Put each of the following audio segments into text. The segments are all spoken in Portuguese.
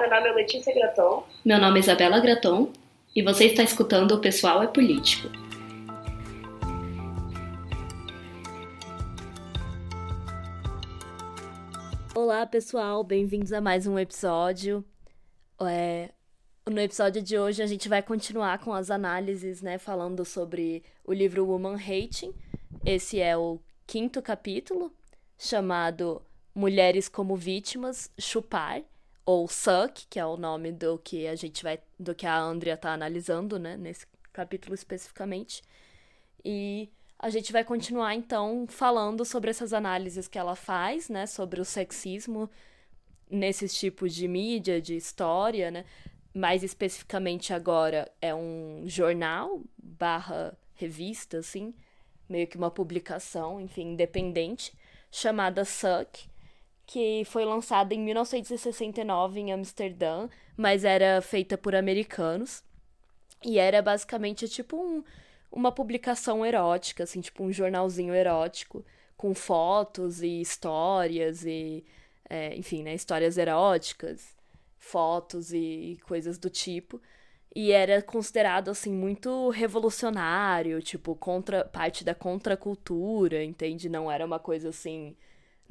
meu nome é Letícia Graton. Meu nome é Isabela Graton e você está escutando O Pessoal é Político. Olá, pessoal, bem-vindos a mais um episódio. É, no episódio de hoje a gente vai continuar com as análises, né, falando sobre o livro Woman Hating. Esse é o quinto capítulo, chamado Mulheres como Vítimas, Chupar, ou Suck, que é o nome do que a gente vai. do que a Andrea tá analisando, né, nesse capítulo especificamente. E a gente vai continuar então falando sobre essas análises que ela faz, né, sobre o sexismo nesses tipos de mídia, de história, né? Mais especificamente agora é um jornal barra revista, assim, meio que uma publicação, enfim, independente, chamada Suck, que foi lançada em 1969 em Amsterdã, mas era feita por americanos. E era basicamente tipo um, uma publicação erótica, assim, tipo um jornalzinho erótico, com fotos e histórias e, é, enfim, né, histórias eróticas, fotos e coisas do tipo. E era considerado, assim, muito revolucionário, tipo, contra parte da contracultura, entende? Não era uma coisa assim.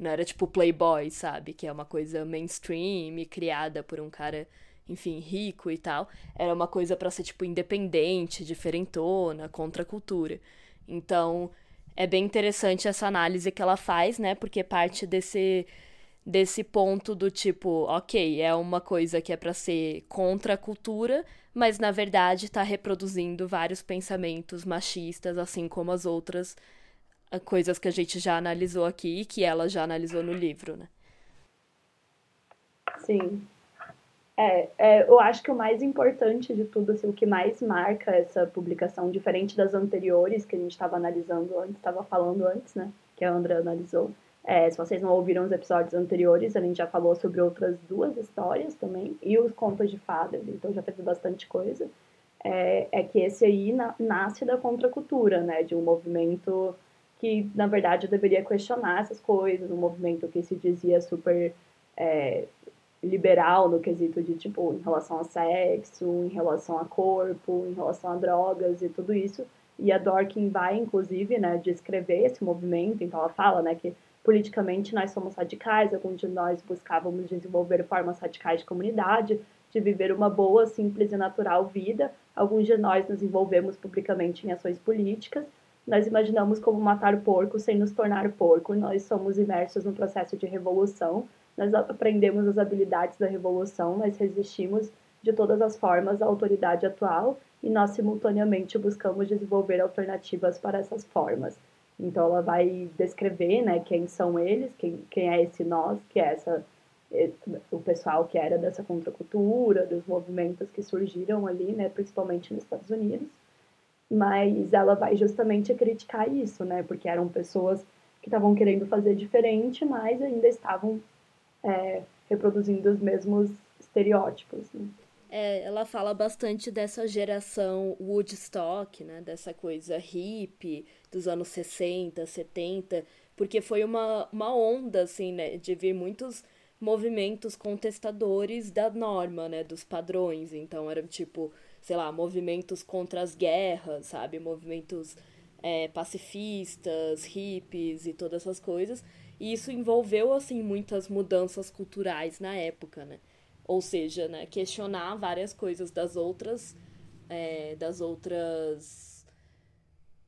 Não era tipo Playboy, sabe? Que é uma coisa mainstream criada por um cara enfim, rico e tal, era uma coisa para ser, tipo, independente, diferentona, contra a cultura. Então, é bem interessante essa análise que ela faz, né? Porque parte desse desse ponto do tipo, ok, é uma coisa que é para ser contra a cultura, mas na verdade está reproduzindo vários pensamentos machistas, assim como as outras coisas que a gente já analisou aqui e que ela já analisou no livro, né? Sim, é, é, eu acho que o mais importante de tudo, assim, o que mais marca essa publicação, diferente das anteriores que a gente estava analisando antes, estava falando antes, né? Que a Andra analisou. É, se vocês não ouviram os episódios anteriores, a gente já falou sobre outras duas histórias também, e os contos de fadas, então já teve bastante coisa. É, é que esse aí na, nasce da contracultura, né? De um movimento que, na verdade, deveria questionar essas coisas, um movimento que se dizia super é, liberal no quesito de, tipo, em relação a sexo, em relação a corpo, em relação a drogas e tudo isso. E a Dorkin vai, inclusive, né, descrever esse movimento, então ela fala, né, que politicamente nós somos radicais, alguns de nós buscávamos desenvolver formas radicais de comunidade, de viver uma boa, simples e natural vida, alguns de nós nos envolvemos publicamente em ações políticas, nós imaginamos como matar o porco sem nos tornar porco, nós somos imersos no processo de revolução, nós aprendemos as habilidades da revolução, nós resistimos de todas as formas à autoridade atual e nós simultaneamente buscamos desenvolver alternativas para essas formas. Então ela vai descrever, né, quem são eles, quem, quem é esse nós, que é essa o pessoal que era dessa contracultura, dos movimentos que surgiram ali, né, principalmente nos Estados Unidos. Mas ela vai justamente criticar isso, né, porque eram pessoas que estavam querendo fazer diferente, mas ainda estavam é, reproduzindo os mesmos estereótipos. Né? É, ela fala bastante dessa geração Woodstock, né? Dessa coisa hippie dos anos 60, 70, porque foi uma, uma onda, assim, né? De vir muitos movimentos contestadores da norma, né? Dos padrões. Então, eram, tipo, sei lá, movimentos contra as guerras, sabe? Movimentos é, pacifistas, hippies e todas essas coisas. E isso envolveu, assim, muitas mudanças culturais na época, né? Ou seja, né, questionar várias coisas das outras. É, das outras.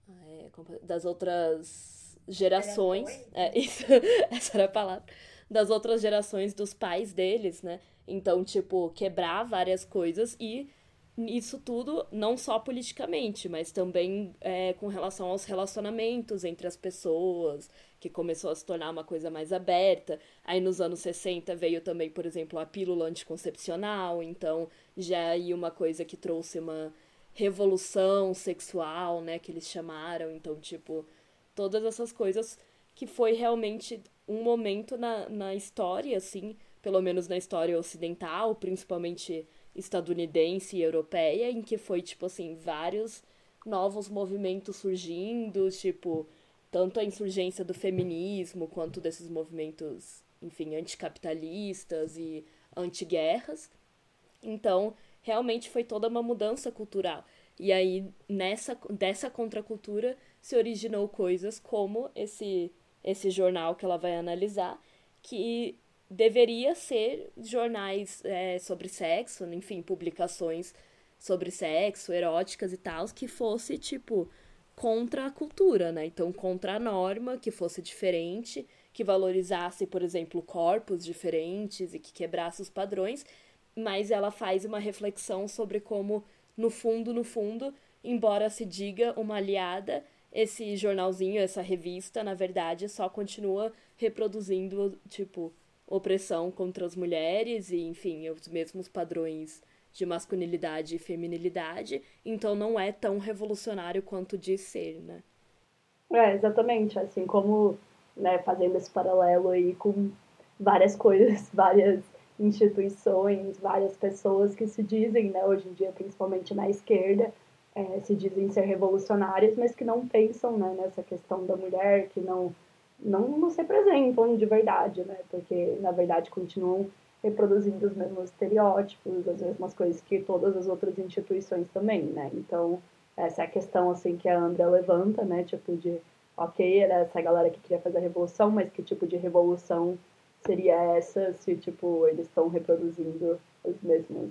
É, das outras gerações. É, isso, essa era a palavra. Das outras gerações dos pais deles, né? Então, tipo, quebrar várias coisas e isso tudo não só politicamente, mas também é, com relação aos relacionamentos entre as pessoas, que começou a se tornar uma coisa mais aberta. Aí nos anos 60 veio também, por exemplo, a pílula anticoncepcional, então já aí uma coisa que trouxe uma revolução sexual, né, que eles chamaram. Então, tipo, todas essas coisas que foi realmente um momento na, na história, assim, pelo menos na história ocidental, principalmente estadunidense e europeia, em que foi, tipo assim, vários novos movimentos surgindo, tipo, tanto a insurgência do feminismo quanto desses movimentos, enfim, anticapitalistas e antiguerras. Então, realmente foi toda uma mudança cultural. E aí, nessa, dessa contracultura, se originou coisas como esse, esse jornal que ela vai analisar, que deveria ser jornais é, sobre sexo, enfim, publicações sobre sexo, eróticas e tal, que fosse, tipo, contra a cultura, né? Então, contra a norma, que fosse diferente, que valorizasse, por exemplo, corpos diferentes e que quebrasse os padrões, mas ela faz uma reflexão sobre como, no fundo, no fundo, embora se diga uma aliada, esse jornalzinho, essa revista, na verdade, só continua reproduzindo, tipo, opressão contra as mulheres e, enfim, os mesmos padrões de masculinidade e feminilidade, então não é tão revolucionário quanto diz ser, né? É, exatamente, assim como, né, fazendo esse paralelo aí com várias coisas, várias instituições, várias pessoas que se dizem, né, hoje em dia, principalmente na esquerda, é, se dizem ser revolucionárias, mas que não pensam, né, nessa questão da mulher, que não, não, se apresentam de verdade, né, porque, na verdade, continuam reproduzindo os mesmos estereótipos, as mesmas coisas que todas as outras instituições também, né? Então, essa é a questão, assim, que a Andrea levanta, né? Tipo de, ok, era essa galera que queria fazer a revolução, mas que tipo de revolução seria essa se, tipo, eles estão reproduzindo os mesmos,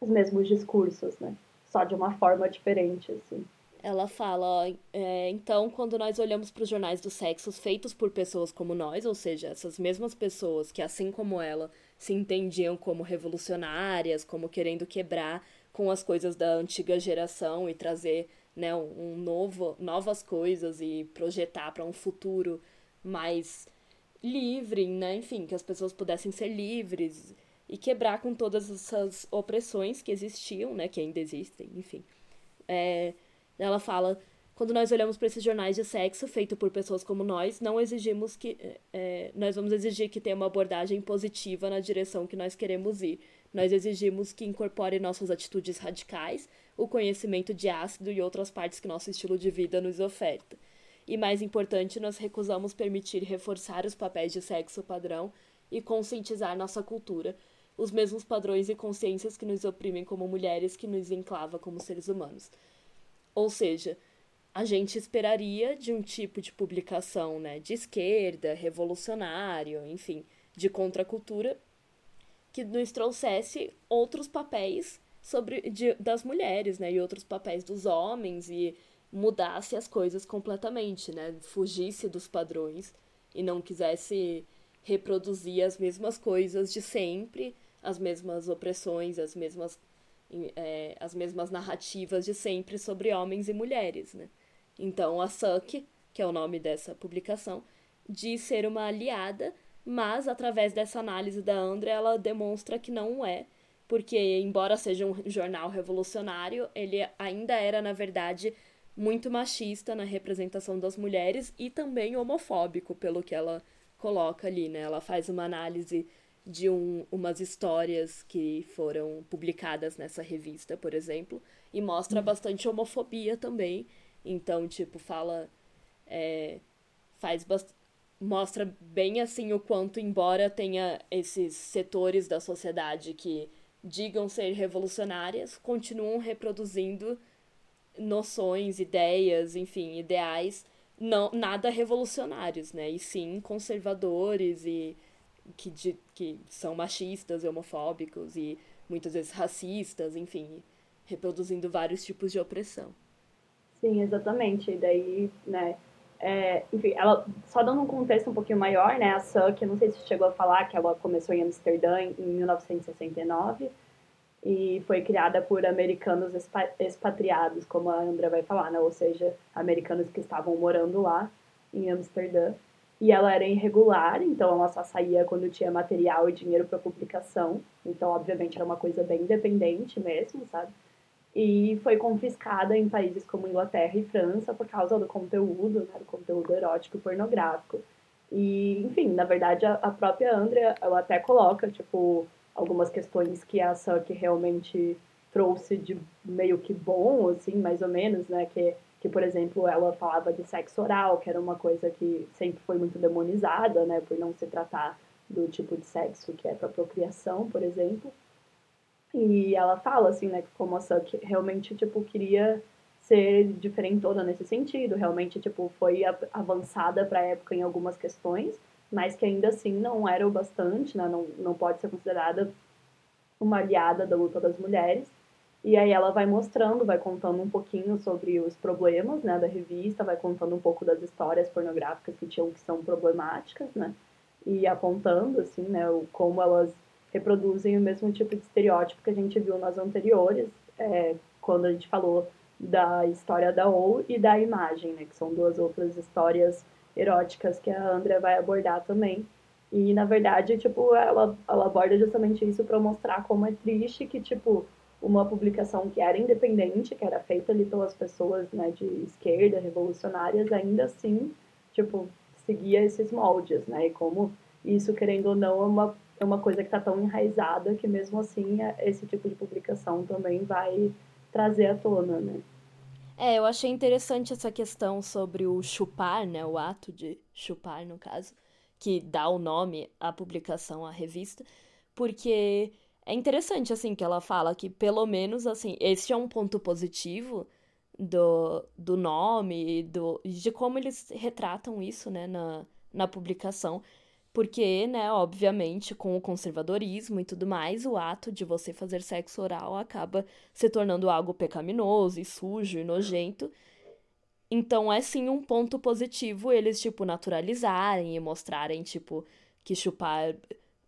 os mesmos discursos, né? Só de uma forma diferente, assim. Ela fala, é, então, quando nós olhamos para os jornais dos sexos feitos por pessoas como nós, ou seja, essas mesmas pessoas que, assim como ela, se entendiam como revolucionárias, como querendo quebrar com as coisas da antiga geração e trazer né, um novo, novas coisas e projetar para um futuro mais livre, né? Enfim, que as pessoas pudessem ser livres e quebrar com todas essas opressões que existiam, né? Que ainda existem, enfim. É, ela fala quando nós olhamos para esses jornais de sexo feito por pessoas como nós, não exigimos que é, nós vamos exigir que tenha uma abordagem positiva na direção que nós queremos ir. Nós exigimos que incorpore nossas atitudes radicais, o conhecimento de ácido e outras partes que nosso estilo de vida nos oferta. E mais importante, nós recusamos permitir reforçar os papéis de sexo padrão e conscientizar nossa cultura, os mesmos padrões e consciências que nos oprimem como mulheres que nos enclava como seres humanos. Ou seja, a gente esperaria de um tipo de publicação né, de esquerda, revolucionário, enfim, de contracultura, que nos trouxesse outros papéis sobre de, das mulheres, né, e outros papéis dos homens e mudasse as coisas completamente, né, fugisse dos padrões e não quisesse reproduzir as mesmas coisas de sempre, as mesmas opressões, as mesmas é, as mesmas narrativas de sempre sobre homens e mulheres, né? Então, a Suck, que é o nome dessa publicação, diz ser uma aliada, mas através dessa análise da Andrea, ela demonstra que não é, porque, embora seja um jornal revolucionário, ele ainda era, na verdade, muito machista na representação das mulheres e também homofóbico, pelo que ela coloca ali, né? Ela faz uma análise de um, umas histórias que foram publicadas nessa revista, por exemplo, e mostra uhum. bastante homofobia também então, tipo, fala. É, faz bast... mostra bem assim o quanto, embora tenha esses setores da sociedade que digam ser revolucionárias, continuam reproduzindo noções, ideias, enfim, ideais não nada revolucionários, né? E sim conservadores e que, de, que são machistas, homofóbicos e muitas vezes racistas, enfim, reproduzindo vários tipos de opressão. Sim, exatamente. E daí, né, é, enfim, ela, só dando um contexto um pouquinho maior, né, a Suck, eu não sei se chegou a falar que ela começou em Amsterdã em 1969 e foi criada por americanos expatriados, como a Andrea vai falar, né, ou seja, americanos que estavam morando lá em Amsterdã. E ela era irregular, então ela só saía quando tinha material e dinheiro para publicação. Então, obviamente, era uma coisa bem independente mesmo, sabe? e foi confiscada em países como Inglaterra e França por causa do conteúdo, né, do conteúdo erótico e pornográfico. E, enfim, na verdade, a, a própria Andrea, ela até coloca, tipo, algumas questões que a Suck realmente trouxe de meio que bom, assim, mais ou menos, né, que, que, por exemplo, ela falava de sexo oral, que era uma coisa que sempre foi muito demonizada, né, por não se tratar do tipo de sexo que é para procriação, por exemplo. E ela fala, assim, né, como a Suck realmente, tipo, queria ser diferentona nesse sentido, realmente, tipo, foi avançada para a época em algumas questões, mas que ainda assim não era o bastante, né, não, não pode ser considerada uma aliada da luta das mulheres. E aí ela vai mostrando, vai contando um pouquinho sobre os problemas, né, da revista, vai contando um pouco das histórias pornográficas que tinham que são problemáticas, né, e apontando, assim, né, o, como elas reproduzem o mesmo tipo de estereótipo que a gente viu nas anteriores, é, quando a gente falou da história da ou e da imagem, né, que são duas outras histórias eróticas que a Andrea vai abordar também. E na verdade, tipo, ela, ela aborda justamente isso para mostrar como é triste que, tipo, uma publicação que era independente, que era feita ali pelas pessoas, né, de esquerda, revolucionárias, ainda assim, tipo, seguia esses moldes, né? E como isso, querendo ou não, é uma, é uma coisa que está tão enraizada que mesmo assim é, esse tipo de publicação também vai trazer à tona, né? É, eu achei interessante essa questão sobre o chupar, né? O ato de chupar, no caso, que dá o nome à publicação, à revista, porque é interessante, assim, que ela fala que pelo menos, assim, esse é um ponto positivo do, do nome, do, de como eles retratam isso, né, na, na publicação, porque, né, obviamente, com o conservadorismo e tudo mais, o ato de você fazer sexo oral acaba se tornando algo pecaminoso e sujo e nojento. Então é sim um ponto positivo eles, tipo, naturalizarem e mostrarem, tipo, que chupar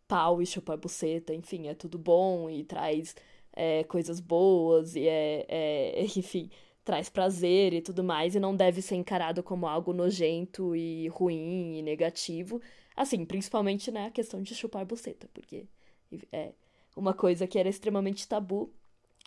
pau e chupar buceta, enfim, é tudo bom e traz é, coisas boas e é, é, enfim, traz prazer e tudo mais, e não deve ser encarado como algo nojento e ruim e negativo Assim, principalmente, né, a questão de chupar buceta, porque é uma coisa que era extremamente tabu.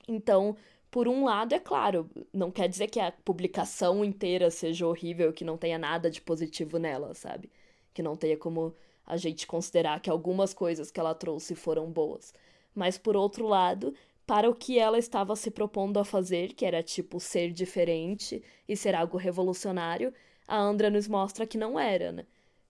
Então, por um lado, é claro, não quer dizer que a publicação inteira seja horrível, que não tenha nada de positivo nela, sabe? Que não tenha como a gente considerar que algumas coisas que ela trouxe foram boas. Mas, por outro lado, para o que ela estava se propondo a fazer, que era tipo ser diferente e ser algo revolucionário, a Andra nos mostra que não era, né?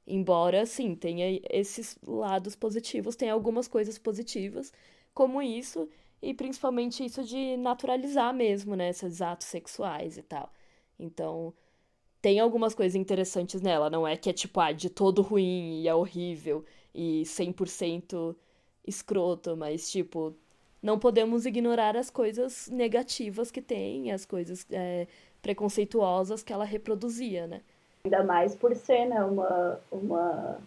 Embora, sim, tenha esses lados positivos, tem algumas coisas positivas, como isso, e principalmente isso de naturalizar mesmo, né, esses atos sexuais e tal. Então, tem algumas coisas interessantes nela, não é que é tipo, ah, de todo ruim e é horrível e 100% escroto, mas tipo, não podemos ignorar as coisas negativas que tem, as coisas é, preconceituosas que ela reproduzia, né? Ainda mais por ser né, uma, uma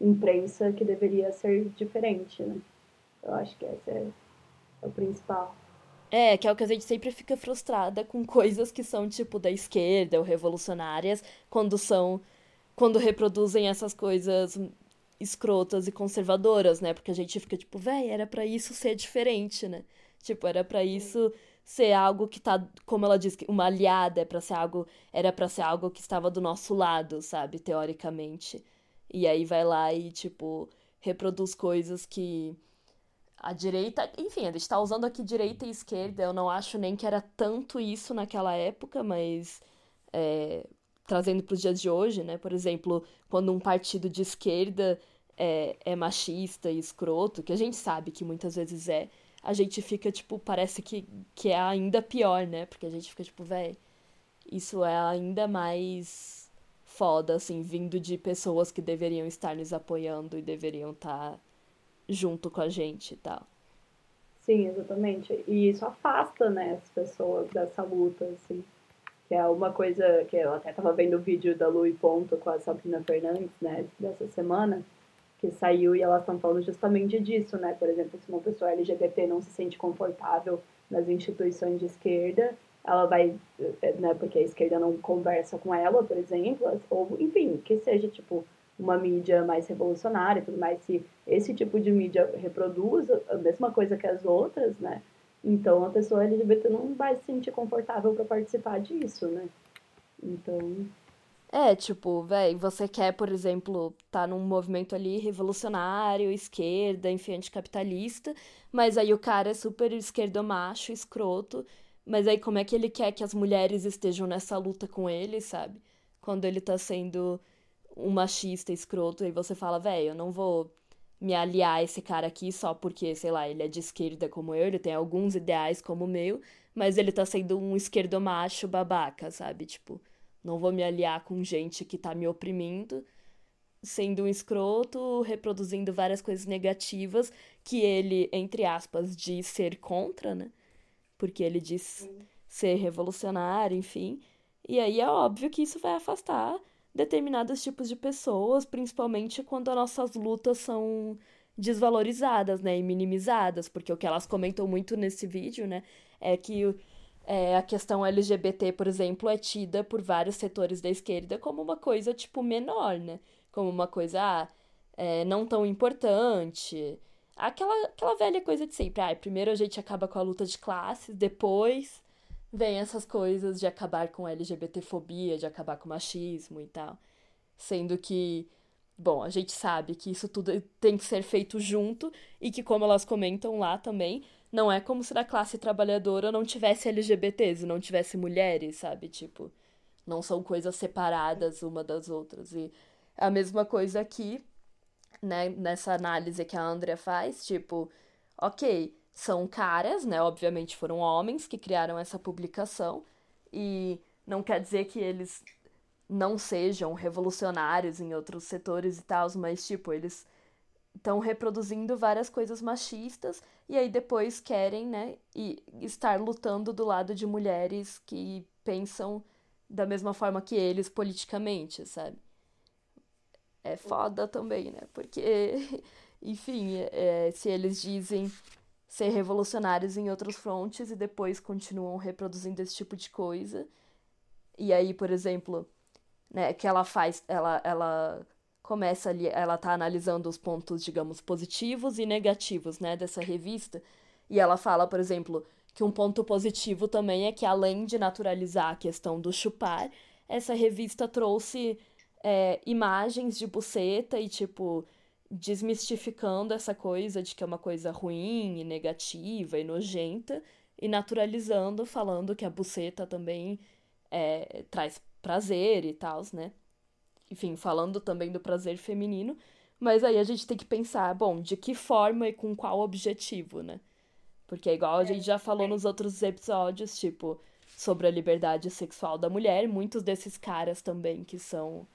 imprensa que deveria ser diferente, né? Eu acho que esse é, é o principal. É, que é o que a gente sempre fica frustrada com coisas que são tipo da esquerda ou revolucionárias, quando são. quando reproduzem essas coisas escrotas e conservadoras, né? Porque a gente fica tipo, véi, era para isso ser diferente, né? Tipo, era para isso ser algo que tá, como ela diz, uma aliada, é para ser algo, era para ser algo que estava do nosso lado, sabe, teoricamente. E aí vai lá e tipo reproduz coisas que a direita, enfim, a gente tá usando aqui direita e esquerda, eu não acho nem que era tanto isso naquela época, mas é, trazendo para os dias de hoje, né? Por exemplo, quando um partido de esquerda é, é machista e escroto, que a gente sabe que muitas vezes é, a gente fica, tipo, parece que, que é ainda pior, né? Porque a gente fica, tipo, velho, isso é ainda mais foda, assim, vindo de pessoas que deveriam estar nos apoiando e deveriam estar tá junto com a gente e tal. Sim, exatamente. E isso afasta, né, as pessoas dessa luta, assim. Que é uma coisa que eu até tava vendo o vídeo da Lu e Ponto com a Sabrina Fernandes, né, dessa semana que saiu e elas estão falando justamente disso, né? Por exemplo, se uma pessoa LGBT não se sente confortável nas instituições de esquerda, ela vai, eh, né, porque a esquerda não conversa com ela, por exemplo, ou enfim, que seja tipo uma mídia mais revolucionária e tudo mais, se esse tipo de mídia reproduz a mesma coisa que as outras, né? Então a pessoa LGBT não vai se sentir confortável para participar disso, né? Então, é, tipo, velho, você quer, por exemplo, tá num movimento ali revolucionário, esquerda, enfim, anticapitalista, mas aí o cara é super esquerdomacho, escroto, mas aí como é que ele quer que as mulheres estejam nessa luta com ele, sabe? Quando ele tá sendo um machista escroto, aí você fala, velho, eu não vou me aliar a esse cara aqui só porque, sei lá, ele é de esquerda como eu, ele tem alguns ideais como o meu, mas ele tá sendo um esquerdomacho babaca, sabe? Tipo, não vou me aliar com gente que tá me oprimindo, sendo um escroto, reproduzindo várias coisas negativas que ele, entre aspas, diz ser contra, né? Porque ele diz ser revolucionário, enfim. E aí é óbvio que isso vai afastar determinados tipos de pessoas, principalmente quando as nossas lutas são desvalorizadas, né, e minimizadas, porque o que elas comentam muito nesse vídeo, né, é que é, a questão LGBT, por exemplo, é tida por vários setores da esquerda como uma coisa, tipo, menor, né, como uma coisa, ah, é, não tão importante, aquela, aquela velha coisa de sempre, ah, primeiro a gente acaba com a luta de classes, depois vem essas coisas de acabar com LGBTfobia, de acabar com machismo e tal. Sendo que, bom, a gente sabe que isso tudo tem que ser feito junto e que, como elas comentam lá também, não é como se na classe trabalhadora não tivesse LGBTs não tivesse mulheres, sabe? Tipo, não são coisas separadas uma das outras. E a mesma coisa aqui, né, nessa análise que a Andrea faz, tipo, ok, são caras, né? Obviamente foram homens que criaram essa publicação e não quer dizer que eles não sejam revolucionários em outros setores e tal, mas tipo, eles estão reproduzindo várias coisas machistas e aí depois querem, né, e estar lutando do lado de mulheres que pensam da mesma forma que eles politicamente, sabe? É foda também, né? Porque, enfim, é, se eles dizem ser revolucionários em outros frontes e depois continuam reproduzindo esse tipo de coisa. E aí, por exemplo, né, que ela faz, ela, ela começa ali, ela tá analisando os pontos, digamos, positivos e negativos, né, dessa revista. E ela fala, por exemplo, que um ponto positivo também é que além de naturalizar a questão do chupar, essa revista trouxe é, imagens de buceta e tipo desmistificando essa coisa de que é uma coisa ruim e negativa e nojenta e naturalizando, falando que a buceta também é, traz prazer e tal, né? Enfim, falando também do prazer feminino, mas aí a gente tem que pensar, bom, de que forma e com qual objetivo, né? Porque é igual a gente já falou nos outros episódios, tipo, sobre a liberdade sexual da mulher, muitos desses caras também que são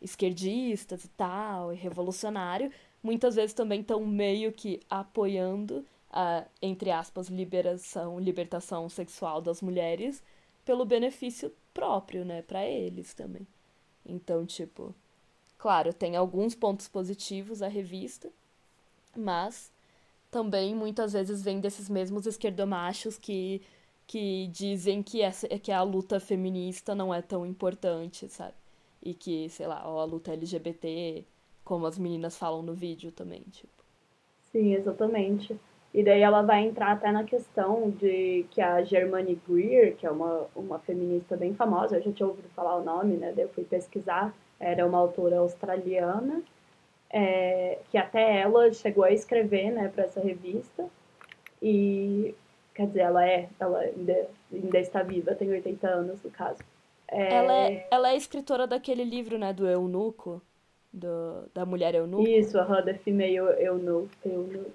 esquerdistas e tal, e revolucionário, muitas vezes também estão meio que apoiando a, entre aspas, liberação, libertação sexual das mulheres pelo benefício próprio, né, para eles também. Então, tipo, claro, tem alguns pontos positivos a revista, mas também muitas vezes vem desses mesmos esquerdomachos que que dizem que essa que a luta feminista não é tão importante, sabe? E que, sei lá, ó, a luta LGBT, como as meninas falam no vídeo também, tipo. Sim, exatamente. E daí ela vai entrar até na questão de que a Germany Greer, que é uma, uma feminista bem famosa, eu já tinha ouvido falar o nome, né? Daí eu fui pesquisar, era uma autora australiana, é, que até ela chegou a escrever, né, para essa revista. E, quer dizer, ela é, ela ainda, ainda está viva, tem 80 anos no caso. É... Ela, é, ela é escritora daquele livro, né, do Eunuco, do, da mulher Eunuco. Isso, a The Female Eunuco. eunuco,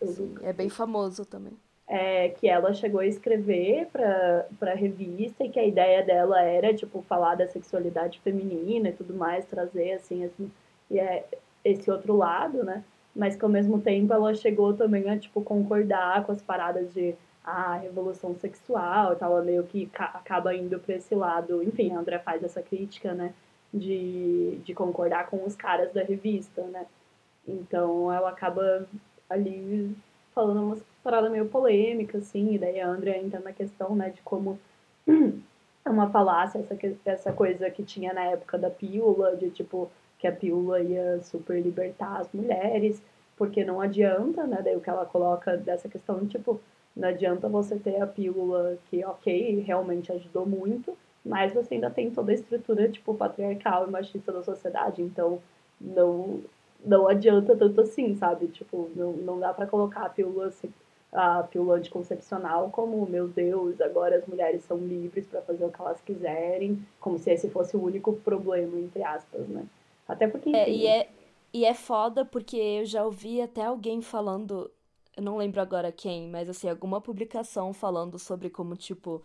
eunuco. é bem famoso também. É, que ela chegou a escrever para a revista e que a ideia dela era, tipo, falar da sexualidade feminina e tudo mais, trazer, assim, assim e é esse outro lado, né? Mas que ao mesmo tempo ela chegou também a, tipo, concordar com as paradas de a revolução sexual e tal, ela meio que acaba indo para esse lado. Enfim, a André faz essa crítica, né? De, de concordar com os caras da revista, né? Então ela acaba ali falando umas paradas meio polêmicas, assim, e daí a André entra na questão, né, de como é uma falácia essa, essa coisa que tinha na época da pílula, de tipo, que a pílula ia super libertar as mulheres, porque não adianta, né? Daí o que ela coloca dessa questão, tipo, não adianta você ter a pílula que, ok, realmente ajudou muito, mas você ainda tem toda a estrutura, tipo, patriarcal e machista da sociedade, então não, não adianta tanto assim, sabe? Tipo, não, não dá para colocar a pílula, a pílula anticoncepcional como, meu Deus, agora as mulheres são livres para fazer o que elas quiserem, como se esse fosse o único problema, entre aspas, né? Até porque. É, e, é, E é foda porque eu já ouvi até alguém falando, eu não lembro agora quem, mas assim, alguma publicação falando sobre como, tipo,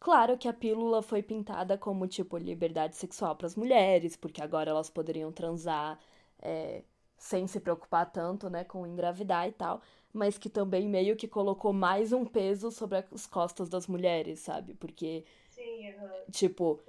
claro que a pílula foi pintada como, tipo, liberdade sexual para as mulheres, porque agora elas poderiam transar é, sem se preocupar tanto, né, com engravidar e tal, mas que também meio que colocou mais um peso sobre as costas das mulheres, sabe? Porque, Sim, uhum. tipo,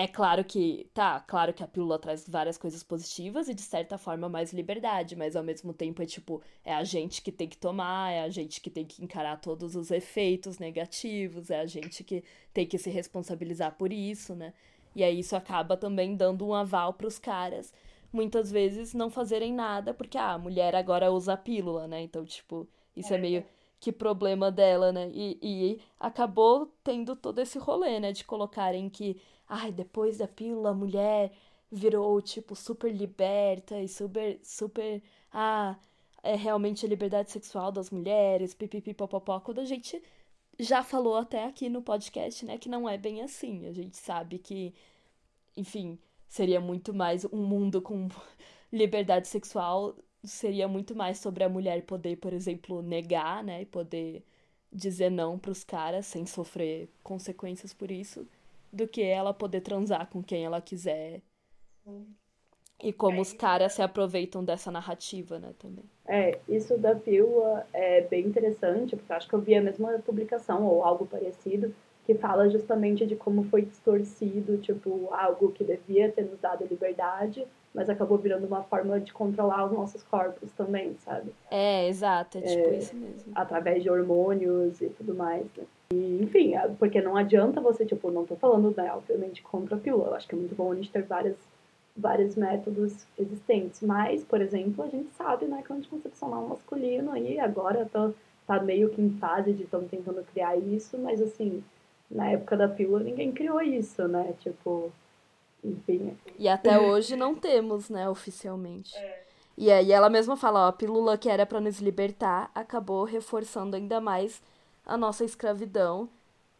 é claro que, tá, claro que a pílula traz várias coisas positivas e de certa forma mais liberdade, mas ao mesmo tempo é tipo, é a gente que tem que tomar, é a gente que tem que encarar todos os efeitos negativos, é a gente que tem que se responsabilizar por isso, né? E aí isso acaba também dando um aval para os caras, muitas vezes não fazerem nada, porque ah, a mulher agora usa a pílula, né? Então, tipo, isso é, é meio que problema dela, né? E, e acabou tendo todo esse rolê, né? De colocarem que ai, depois da pílula a mulher virou, tipo, super liberta e super, super, ah, é realmente a liberdade sexual das mulheres, pipipi, popopó, quando a gente já falou até aqui no podcast, né, que não é bem assim. A gente sabe que, enfim, seria muito mais um mundo com liberdade sexual, seria muito mais sobre a mulher poder, por exemplo, negar, né, e poder dizer não para os caras sem sofrer consequências por isso do que ela poder transar com quem ela quiser. E como é, os caras se aproveitam dessa narrativa, né, também. É, isso da pílula é bem interessante, porque acho que eu vi a mesma publicação ou algo parecido, que fala justamente de como foi distorcido, tipo, algo que devia ter nos dado liberdade, mas acabou virando uma forma de controlar os nossos corpos também, sabe? É, exato, é tipo é, isso mesmo. Através de hormônios e tudo mais, né? E, enfim, porque não adianta você, tipo, não tô falando, né, obviamente, contra a pílula. Eu acho que é muito bom a gente ter várias, vários métodos existentes. Mas, por exemplo, a gente sabe, né, que o anticoncepcional masculino aí agora tá, tá meio que em fase de estão tentando criar isso, mas assim, na época da pílula ninguém criou isso, né? Tipo, enfim. E até hoje não temos, né, oficialmente. É. E aí ela mesma fala, ó, a pílula que era para nos libertar acabou reforçando ainda mais a nossa escravidão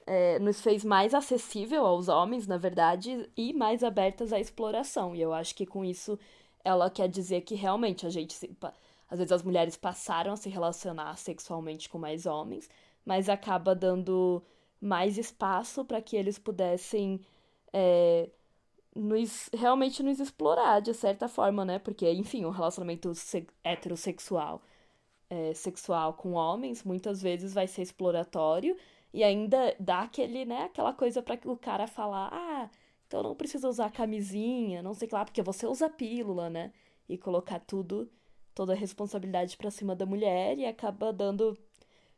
é, nos fez mais acessível aos homens, na verdade, e mais abertas à exploração. E eu acho que com isso ela quer dizer que realmente a gente. Se, às vezes as mulheres passaram a se relacionar sexualmente com mais homens, mas acaba dando mais espaço para que eles pudessem é, nos, realmente nos explorar de certa forma, né? Porque, enfim, um relacionamento heterossexual é, sexual com homens muitas vezes vai ser exploratório e ainda dá aquele, né, aquela coisa para o cara falar: "Ah, então não precisa usar camisinha, não sei lá, porque você usa pílula, né?" E colocar tudo, toda a responsabilidade para cima da mulher e acaba dando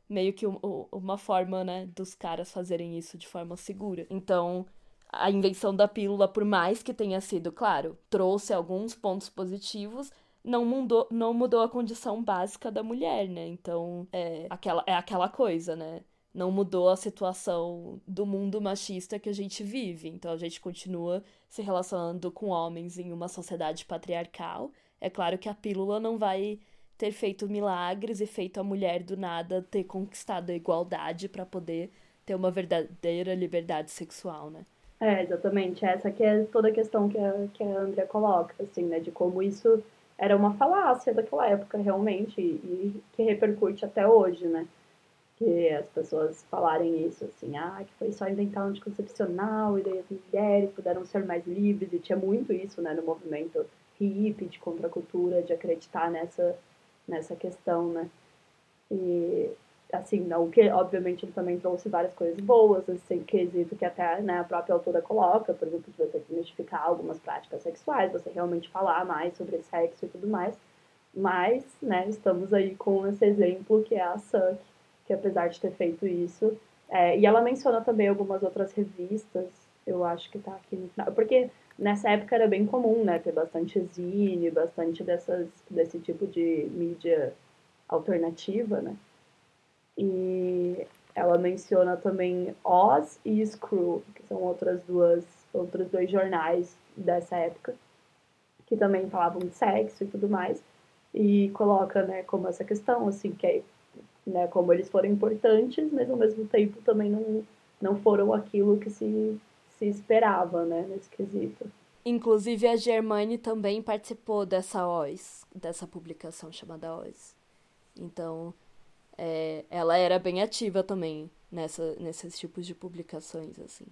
meio que uma forma, né, dos caras fazerem isso de forma segura. Então, a invenção da pílula, por mais que tenha sido, claro, trouxe alguns pontos positivos, não mudou, não mudou a condição básica da mulher, né? Então, é aquela, é aquela coisa, né? Não mudou a situação do mundo machista que a gente vive. Então, a gente continua se relacionando com homens em uma sociedade patriarcal. É claro que a pílula não vai ter feito milagres e feito a mulher do nada ter conquistado a igualdade para poder ter uma verdadeira liberdade sexual, né? É, exatamente. Essa que é toda a questão que a, que a Andrea coloca, assim, né? De como isso era uma falácia daquela época, realmente, e que repercute até hoje, né? Que as pessoas falarem isso, assim, ah, que foi só inventar um anticoncepcional, e daí as mulheres puderam ser mais livres, e tinha muito isso, né, no movimento hippie, de contracultura, de acreditar nessa, nessa questão, né? E assim, não que obviamente ele também trouxe várias coisas boas, assim, quesito que até né, a própria autora coloca, por exemplo, de você desmistificar algumas práticas sexuais, você realmente falar mais sobre sexo e tudo mais. Mas, né, estamos aí com esse exemplo que é a Suck, que apesar de ter feito isso, é, e ela menciona também algumas outras revistas, eu acho que tá aqui no final, porque nessa época era bem comum, né, ter bastante zine, bastante dessas, desse tipo de mídia alternativa, né. E ela menciona também Oz e Screw, que são outras duas, outros dois jornais dessa época, que também falavam de sexo e tudo mais. E coloca, né, como essa questão, assim, que é, né, como eles foram importantes, mas ao mesmo tempo também não, não foram aquilo que se, se esperava, né, nesse quesito. Inclusive a Germaine também participou dessa OIS, dessa publicação chamada OIS. Então, é, ela era bem ativa também nessa, nesses tipos de publicações, assim.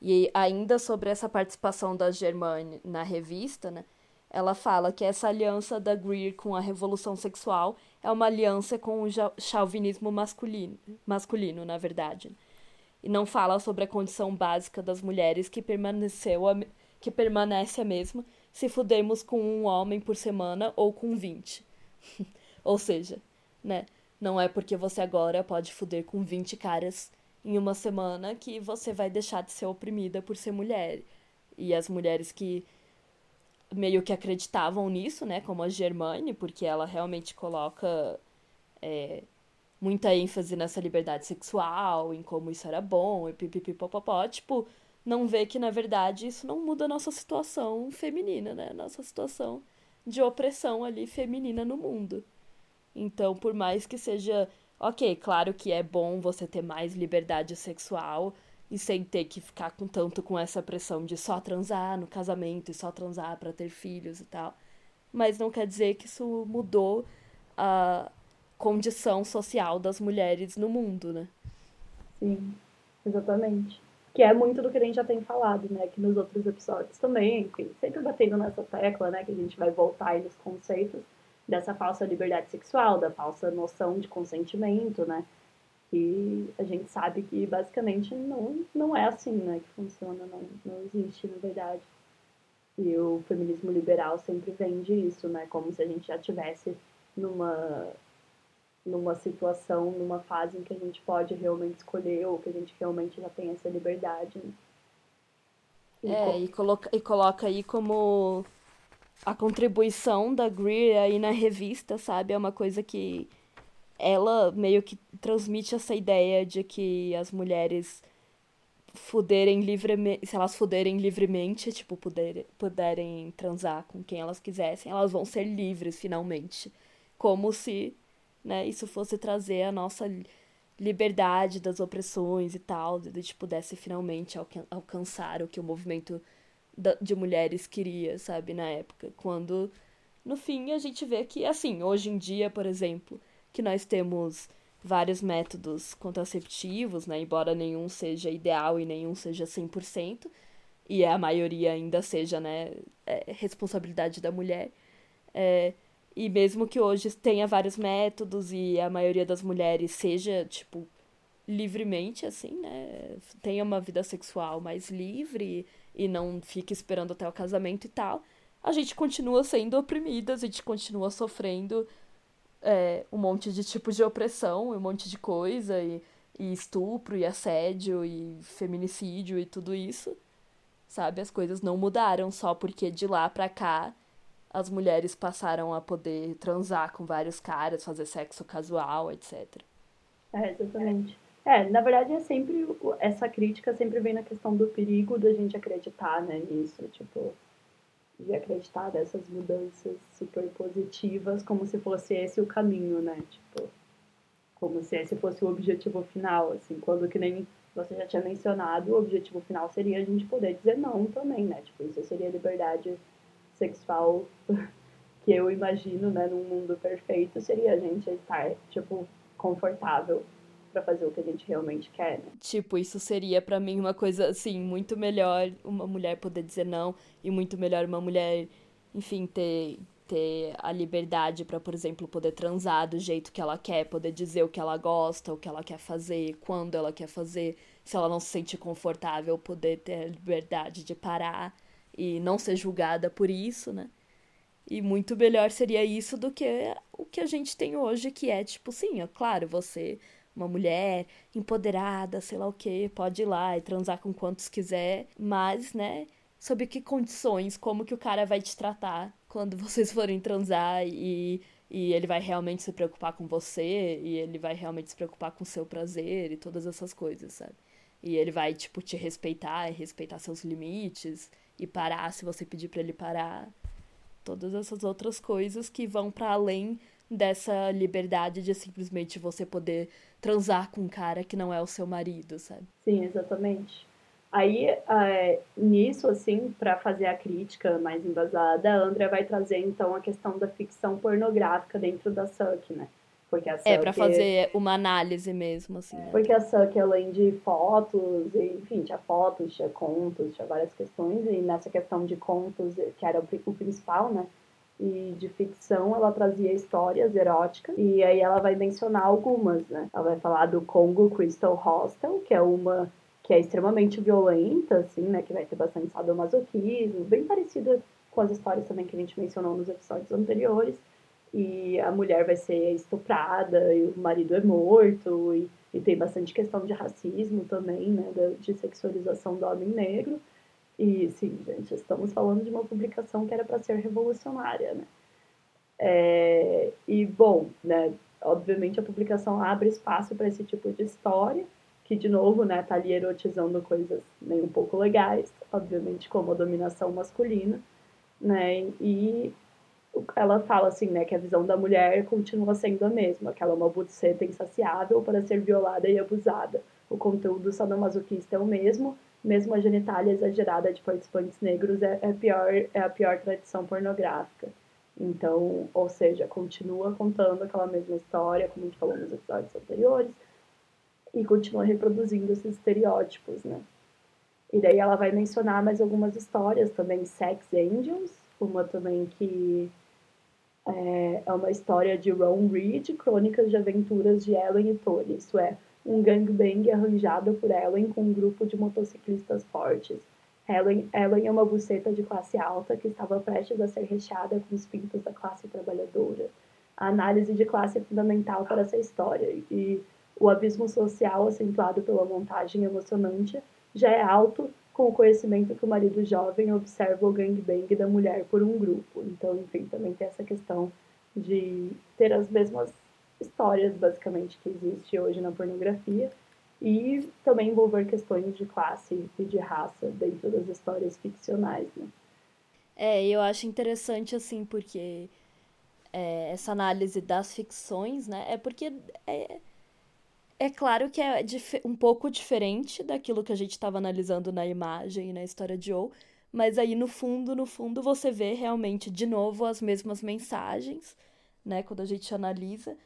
E ainda sobre essa participação da Germaine na revista, né? Ela fala que essa aliança da Greer com a revolução sexual é uma aliança com o chauvinismo masculino, masculino na verdade. E não fala sobre a condição básica das mulheres que permaneceu a, que permanece a mesma se fudermos com um homem por semana ou com 20. ou seja, né? Não é porque você agora pode fuder com 20 caras em uma semana que você vai deixar de ser oprimida por ser mulher. E as mulheres que meio que acreditavam nisso, né? Como a Germaine, porque ela realmente coloca é, muita ênfase nessa liberdade sexual, em como isso era bom, e pipipipopopó, tipo, não vê que, na verdade, isso não muda a nossa situação feminina, né? Nossa situação de opressão ali feminina no mundo. Então, por mais que seja. Ok, claro que é bom você ter mais liberdade sexual e sem ter que ficar com tanto com essa pressão de só transar no casamento e só transar para ter filhos e tal. Mas não quer dizer que isso mudou a condição social das mulheres no mundo, né? Sim, exatamente. Que é muito do que a gente já tem falado, né? Aqui nos outros episódios também, enfim, sempre batendo nessa tecla, né? Que a gente vai voltar aí nos conceitos dessa falsa liberdade sexual, da falsa noção de consentimento, né? E a gente sabe que basicamente não, não é assim, né? Que funciona, não, não existe, na verdade. E o feminismo liberal sempre vende isso, né? Como se a gente já tivesse numa numa situação, numa fase em que a gente pode realmente escolher ou que a gente realmente já tem essa liberdade. Né? E é, e coloca, e coloca aí como a contribuição da Greer aí na revista, sabe? É uma coisa que ela meio que transmite essa ideia de que as mulheres fuderem livremente, se elas fuderem livremente, tipo, puder, puderem transar com quem elas quisessem, elas vão ser livres finalmente. Como se, né, isso fosse trazer a nossa liberdade das opressões e tal, de, de pudesse finalmente alcan alcançar o que o movimento de mulheres queria, sabe, na época. Quando, no fim, a gente vê que, assim, hoje em dia, por exemplo, que nós temos vários métodos contraceptivos, né, embora nenhum seja ideal e nenhum seja 100%, e a maioria ainda seja, né, é, responsabilidade da mulher. É, e mesmo que hoje tenha vários métodos e a maioria das mulheres seja, tipo, livremente, assim, né, tenha uma vida sexual mais livre e não fica esperando até o casamento e tal, a gente continua sendo oprimidas, a gente continua sofrendo é, um monte de tipos de opressão, um monte de coisa, e, e estupro, e assédio, e feminicídio, e tudo isso. Sabe? As coisas não mudaram só porque de lá pra cá as mulheres passaram a poder transar com vários caras, fazer sexo casual, etc. É, exatamente. É, na verdade é sempre essa crítica sempre vem na questão do perigo da gente acreditar, né, nisso, tipo, de acreditar dessas mudanças super positivas como se fosse esse o caminho, né? Tipo, como se esse fosse o objetivo final, assim, quando que nem você já tinha mencionado, o objetivo final seria a gente poder dizer não também, né? Tipo, isso seria liberdade sexual que eu imagino, né, num mundo perfeito, seria a gente estar, tipo, confortável para fazer o que a gente realmente quer, né? Tipo, isso seria para mim uma coisa assim, muito melhor uma mulher poder dizer não e muito melhor uma mulher, enfim, ter ter a liberdade para, por exemplo, poder transar do jeito que ela quer, poder dizer o que ela gosta, o que ela quer fazer, quando ela quer fazer, se ela não se sente confortável, poder ter a liberdade de parar e não ser julgada por isso, né? E muito melhor seria isso do que o que a gente tem hoje, que é tipo, sim, é claro, você uma mulher empoderada, sei lá o que, pode ir lá e transar com quantos quiser, mas, né, sob que condições, como que o cara vai te tratar quando vocês forem transar e, e ele vai realmente se preocupar com você e ele vai realmente se preocupar com o seu prazer e todas essas coisas, sabe? E ele vai, tipo, te respeitar e respeitar seus limites e parar se você pedir para ele parar. Todas essas outras coisas que vão para além dessa liberdade de simplesmente você poder transar com um cara que não é o seu marido, sabe? Sim, exatamente. Aí, é, nisso, assim, para fazer a crítica mais embasada, a Andrea vai trazer, então, a questão da ficção pornográfica dentro da Suck, né? Porque a Suck, é, para fazer uma análise mesmo, assim. É. Porque a Suck, além de fotos, enfim, tinha fotos, tinha contos, tinha várias questões, e nessa questão de contos, que era o principal, né? E de ficção, ela trazia histórias eróticas e aí ela vai mencionar algumas, né? Ela vai falar do Congo Crystal Hostel, que é uma que é extremamente violenta, assim, né? Que vai ter bastante sadomasoquismo, bem parecida com as histórias também que a gente mencionou nos episódios anteriores. E a mulher vai ser estuprada e o marido é morto e, e tem bastante questão de racismo também, né? De sexualização do homem negro. E sim, gente, estamos falando de uma publicação que era para ser revolucionária, né? É, e bom, né, obviamente a publicação abre espaço para esse tipo de história, que de novo, né, tá ali erotizando coisas nem um pouco legais, obviamente como a dominação masculina, né? E ela fala assim, né, que a visão da mulher continua sendo a mesma, que ela é uma buceta insaciável para ser violada e abusada. O conteúdo sadomasoquista é o mesmo, mesmo a genitália exagerada de participantes negros é, é, pior, é a pior tradição pornográfica. Então, ou seja, continua contando aquela mesma história, como a gente falou nos episódios anteriores, e continua reproduzindo esses estereótipos, né? E daí ela vai mencionar mais algumas histórias também, Sex Angels, uma também que é, é uma história de Ron Reed, Crônicas de Aventuras de Ellen e Tony, isso é, um gangbang arranjado por Ellen com um grupo de motociclistas fortes. Ellen, Ellen é uma buceta de classe alta que estava prestes a ser recheada com os pintos da classe trabalhadora. A análise de classe é fundamental para essa história e o abismo social acentuado pela montagem emocionante já é alto com o conhecimento que o marido jovem observa o gangbang da mulher por um grupo. Então, enfim, também tem essa questão de ter as mesmas histórias, basicamente, que existe hoje na pornografia e também envolver questões de classe e de raça dentro das histórias ficcionais, né? É, eu acho interessante, assim, porque é, essa análise das ficções, né, é porque é, é claro que é um pouco diferente daquilo que a gente estava analisando na imagem e na história de O, mas aí no fundo, no fundo, você vê realmente de novo as mesmas mensagens, né, quando a gente analisa,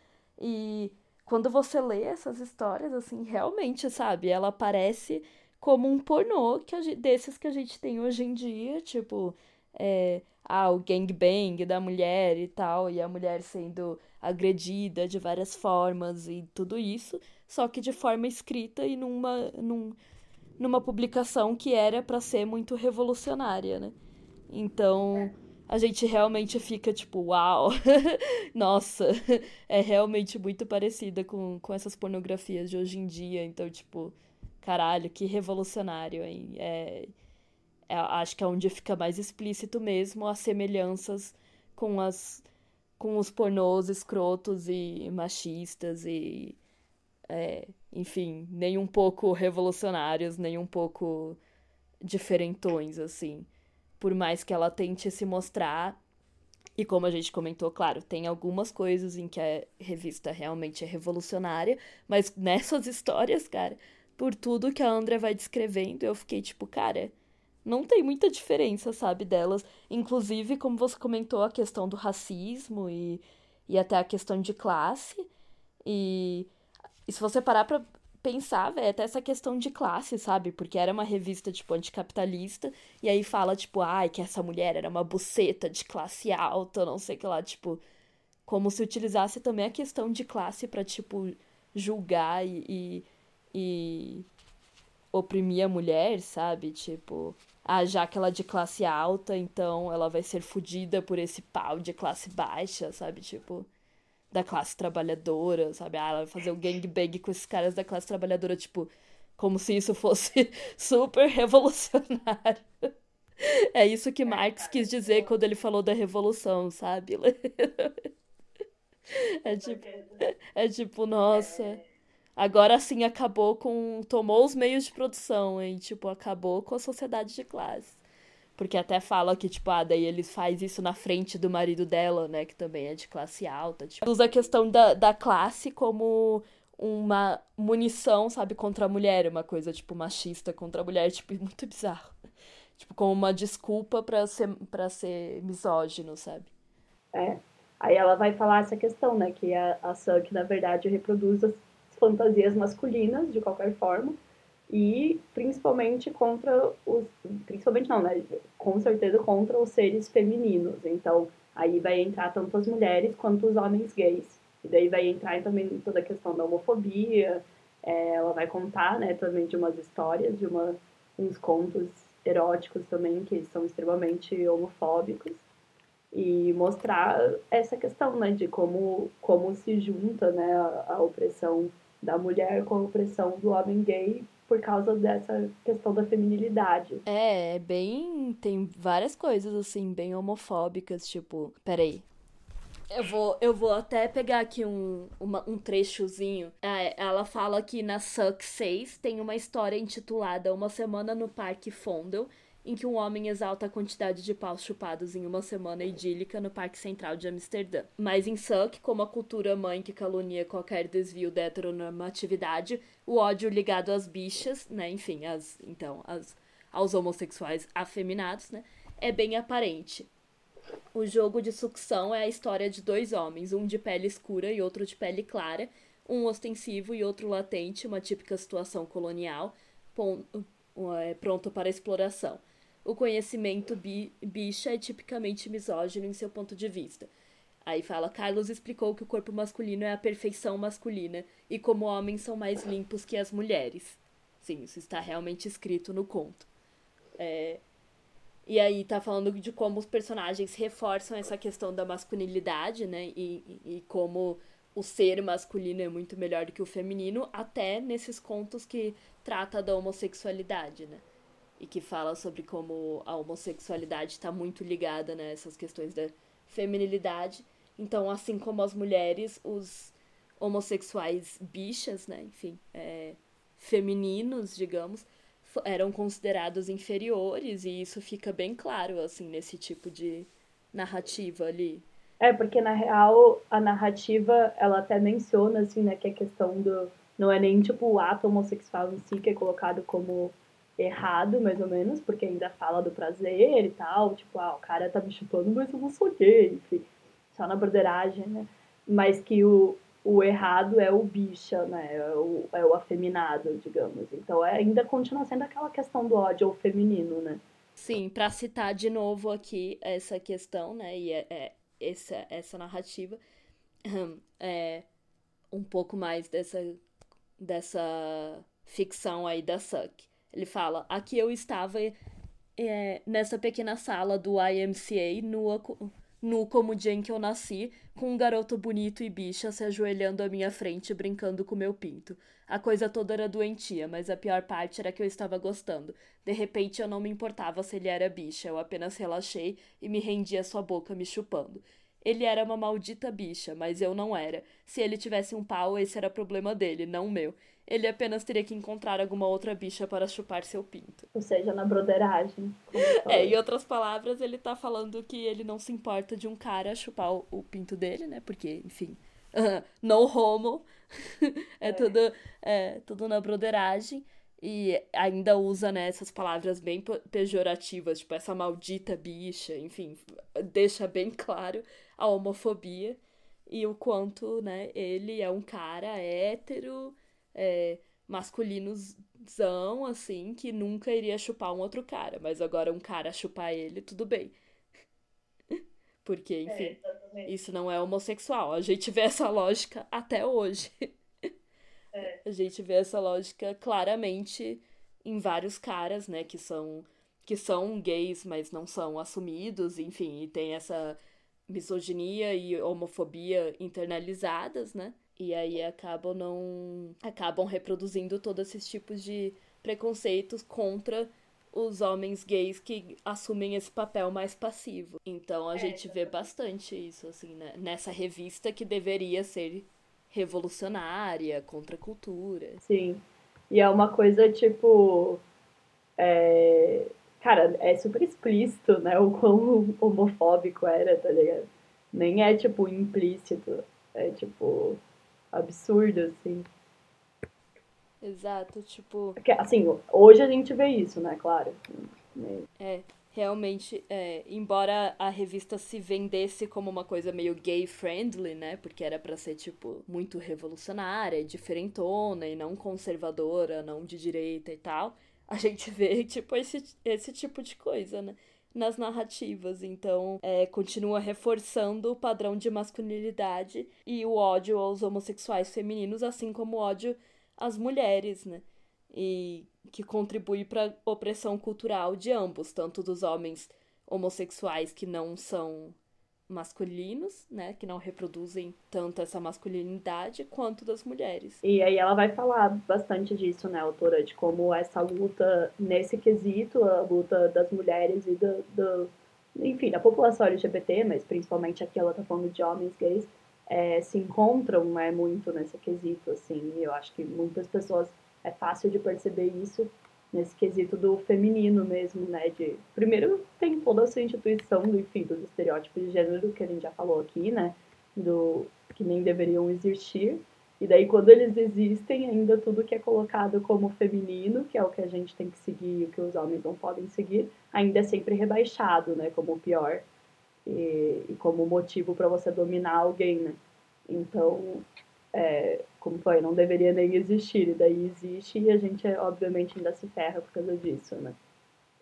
e quando você lê essas histórias, assim, realmente, sabe, ela parece como um pornô que gente, desses que a gente tem hoje em dia, tipo, é, ah, o gangbang da mulher e tal, e a mulher sendo agredida de várias formas e tudo isso, só que de forma escrita e numa, num, numa publicação que era para ser muito revolucionária, né? Então, a gente realmente fica tipo, uau, nossa, é realmente muito parecida com, com essas pornografias de hoje em dia. Então, tipo, caralho, que revolucionário, hein? É, é, acho que é onde fica mais explícito mesmo as semelhanças com as com os pornôs escrotos e machistas e é, enfim, nem um pouco revolucionários, nem um pouco diferentões, assim por mais que ela tente se mostrar. E como a gente comentou, claro, tem algumas coisas em que a revista realmente é revolucionária, mas nessas histórias, cara, por tudo que a Andrea vai descrevendo, eu fiquei tipo, cara, não tem muita diferença, sabe, delas. Inclusive, como você comentou, a questão do racismo e, e até a questão de classe. E, e se você parar pra pensar, velho, até essa questão de classe, sabe? Porque era uma revista, tipo, anticapitalista, e aí fala, tipo, ai, que essa mulher era uma buceta de classe alta, não sei o que lá, tipo, como se utilizasse também a questão de classe para tipo, julgar e, e, e oprimir a mulher, sabe? Tipo, ah, já que ela é de classe alta, então ela vai ser fodida por esse pau de classe baixa, sabe? Tipo da classe trabalhadora, sabe? Ah, ela vai fazer o gangbang com esses caras da classe trabalhadora, tipo, como se isso fosse super revolucionário. É isso que Marx quis dizer quando ele falou da revolução, sabe? É tipo, é tipo, nossa. Agora sim acabou com. Tomou os meios de produção, hein? Tipo, acabou com a sociedade de classe. Porque até fala que, tipo, ah, daí ele faz isso na frente do marido dela, né? Que também é de classe alta. Tipo, usa a questão da, da classe como uma munição, sabe, contra a mulher, uma coisa, tipo, machista contra a mulher, tipo, muito bizarro. Tipo, como uma desculpa para ser, pra ser misógino, sabe? É. Aí ela vai falar essa questão, né, que a, a Suck, na verdade, reproduz as fantasias masculinas, de qualquer forma, e principalmente contra os... Principalmente não, né, com certeza contra os seres femininos. Então, aí vai entrar tanto as mulheres quanto os homens gays. E daí vai entrar também toda a questão da homofobia. É, ela vai contar, né, também de umas histórias, de uma, uns contos eróticos também que são extremamente homofóbicos e mostrar essa questão, né, de como, como se junta, né, a, a opressão da mulher com a opressão do homem gay por causa dessa questão da feminilidade. É, é bem. Tem várias coisas, assim, bem homofóbicas, tipo. Peraí. Eu vou, eu vou até pegar aqui um, uma, um trechozinho. É, ela fala que na Suck 6 tem uma história intitulada Uma Semana no Parque Fondel, em que um homem exalta a quantidade de paus chupados em uma semana idílica no Parque Central de Amsterdã. Mas em Suck, como a cultura mãe que calunia qualquer desvio da heteronormatividade, o ódio ligado às bichas, né, enfim, as, então, as, aos homossexuais afeminados, né, é bem aparente. O jogo de sucção é a história de dois homens, um de pele escura e outro de pele clara, um ostensivo e outro latente, uma típica situação colonial, é, pronto para exploração. O conhecimento bi bicha é tipicamente misógino em seu ponto de vista. Aí fala, Carlos explicou que o corpo masculino é a perfeição masculina e como homens são mais limpos que as mulheres. Sim, isso está realmente escrito no conto. É, e aí tá falando de como os personagens reforçam essa questão da masculinidade, né? E, e como o ser masculino é muito melhor do que o feminino, até nesses contos que trata da homossexualidade, né? E que fala sobre como a homossexualidade está muito ligada né, questões da feminilidade. Então, assim como as mulheres, os homossexuais bichas, né? Enfim, é, femininos, digamos, eram considerados inferiores e isso fica bem claro assim nesse tipo de narrativa ali. É, porque na real a narrativa ela até menciona assim, né, que a questão do não é nem tipo o ato homossexual em si que é colocado como errado, mais ou menos, porque ainda fala do prazer e tal, tipo, ah, o cara tá me chupando, mas eu não sou gay, enfim, só na broderagem, né? Mas que o, o errado é o bicha, né? É o, é o afeminado, digamos. Então é, ainda continua sendo aquela questão do ódio ao feminino, né? Sim, para citar de novo aqui essa questão, né? E é, é essa, essa narrativa, é um pouco mais dessa, dessa ficção aí da Suck. Ele fala: aqui eu estava é, nessa pequena sala do IMCA, nua nu como o dia em que eu nasci, com um garoto bonito e bicha se ajoelhando à minha frente brincando com meu pinto. A coisa toda era doentia, mas a pior parte era que eu estava gostando. De repente eu não me importava se ele era bicha, eu apenas relaxei e me rendi à sua boca me chupando. Ele era uma maldita bicha, mas eu não era. Se ele tivesse um pau, esse era problema dele, não meu. Ele apenas teria que encontrar alguma outra bicha para chupar seu pinto. Ou seja, na broderagem. É, em outras palavras, ele tá falando que ele não se importa de um cara chupar o, o pinto dele, né? Porque, enfim, uh, no homo. é, é, Tudo, é tudo na broderagem. E ainda usa, né, essas palavras bem pejorativas, tipo essa maldita bicha, enfim, deixa bem claro a homofobia e o quanto, né, ele é um cara hétero, é, masculinozão, assim, que nunca iria chupar um outro cara. Mas agora um cara chupar ele, tudo bem. Porque, é, enfim, é, isso não é homossexual. A gente vê essa lógica até hoje. É. A gente vê essa lógica claramente em vários caras, né, que são que são gays, mas não são assumidos, enfim, e tem essa misoginia e homofobia internalizadas, né? E aí acabam não acabam reproduzindo todos esses tipos de preconceitos contra os homens gays que assumem esse papel mais passivo. Então a é, gente vê bastante isso assim, né? nessa revista que deveria ser revolucionária, contra a cultura. Sim. E é uma coisa tipo é... cara, é super explícito, né, o quão homofóbico era, tá ligado? Nem é tipo implícito, é tipo absurdo, assim. Exato, tipo. Porque, assim, hoje a gente vê isso, né? Claro. É, realmente, é, embora a revista se vendesse como uma coisa meio gay friendly, né? Porque era para ser, tipo, muito revolucionária, diferentona e não conservadora, não de direita e tal. A gente vê, tipo, esse, esse tipo de coisa, né? Nas narrativas. Então, é, continua reforçando o padrão de masculinidade e o ódio aos homossexuais femininos, assim como o ódio às mulheres, né? E que contribui para a opressão cultural de ambos, tanto dos homens homossexuais que não são masculinos, né, que não reproduzem tanto essa masculinidade, quanto das mulheres. E aí ela vai falar bastante disso, né, autora, de como essa luta nesse quesito, a luta das mulheres e do, do enfim, da população LGBT, mas principalmente aqui ela tá falando de homens gays, é, se encontram, né, muito nesse quesito, assim, eu acho que muitas pessoas é fácil de perceber isso nesse quesito do feminino mesmo, né? De, primeiro tem toda essa instituição do, enfim, dos estereótipos de gênero que a gente já falou aqui, né? Do que nem deveriam existir. E daí quando eles existem, ainda tudo que é colocado como feminino, que é o que a gente tem que seguir, o que os homens não podem seguir, ainda é sempre rebaixado, né? Como o pior e, e como motivo para você dominar alguém, né? Então, é, como foi, não deveria nem existir, e daí existe e a gente, obviamente, ainda se ferra por causa disso, né?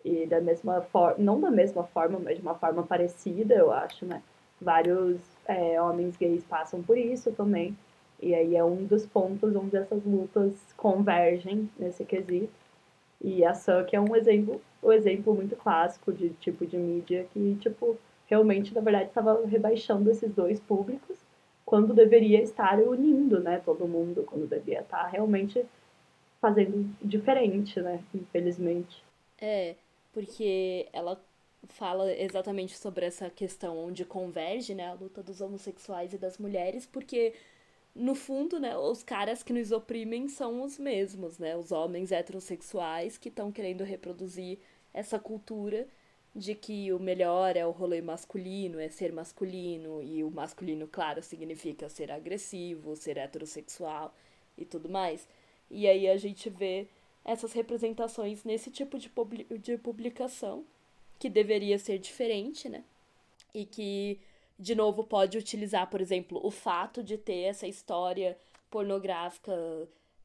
E da mesma forma, não da mesma forma, mas de uma forma parecida, eu acho, né? Vários é, homens gays passam por isso também, e aí é um dos pontos onde essas lutas convergem nesse quesito. E a Suck é um exemplo, um exemplo muito clássico de tipo de mídia que, tipo, realmente, na verdade, estava rebaixando esses dois públicos quando deveria estar unindo, né, todo mundo, quando deveria estar realmente fazendo diferente, né, infelizmente. É, porque ela fala exatamente sobre essa questão onde converge, né, a luta dos homossexuais e das mulheres, porque no fundo, né, os caras que nos oprimem são os mesmos, né, os homens heterossexuais que estão querendo reproduzir essa cultura de que o melhor é o rolê masculino, é ser masculino, e o masculino, claro, significa ser agressivo, ser heterossexual e tudo mais. E aí a gente vê essas representações nesse tipo de, de publicação, que deveria ser diferente, né? E que, de novo, pode utilizar, por exemplo, o fato de ter essa história pornográfica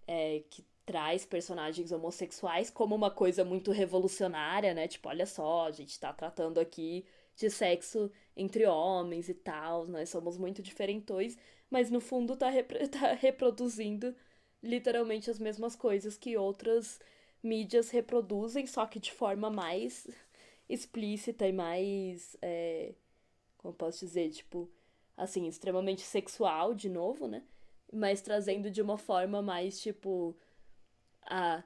é, que traz personagens homossexuais como uma coisa muito revolucionária, né? Tipo, olha só, a gente tá tratando aqui de sexo entre homens e tal, nós somos muito diferentões, mas no fundo tá, tá reproduzindo literalmente as mesmas coisas que outras mídias reproduzem, só que de forma mais explícita e mais. É, como posso dizer? Tipo, assim, extremamente sexual, de novo, né? Mas trazendo de uma forma mais, tipo ah,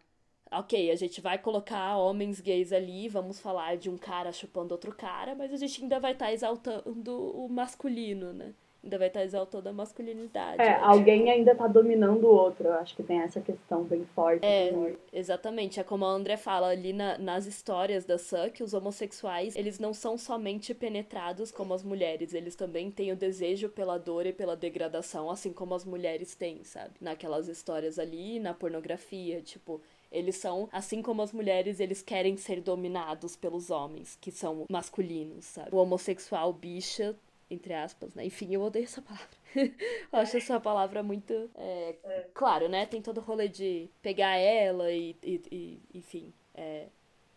ok, a gente vai colocar homens gays ali, vamos falar de um cara chupando outro cara, mas a gente ainda vai estar tá exaltando o masculino, né? Ainda vai estar exaltando a masculinidade. É, alguém ainda está dominando o outro. Eu acho que tem essa questão bem forte. É, né? exatamente. É como a André fala ali na, nas histórias da Suck, os homossexuais, eles não são somente penetrados como as mulheres, eles também têm o desejo pela dor e pela degradação, assim como as mulheres têm, sabe? Naquelas histórias ali, na pornografia, tipo, eles são, assim como as mulheres, eles querem ser dominados pelos homens, que são masculinos, sabe? O homossexual bicha entre aspas, né? Enfim, eu odeio essa palavra. eu acho essa palavra muito. É, é. Claro, né? Tem todo o rolê de pegar ela e, e, e enfim, é,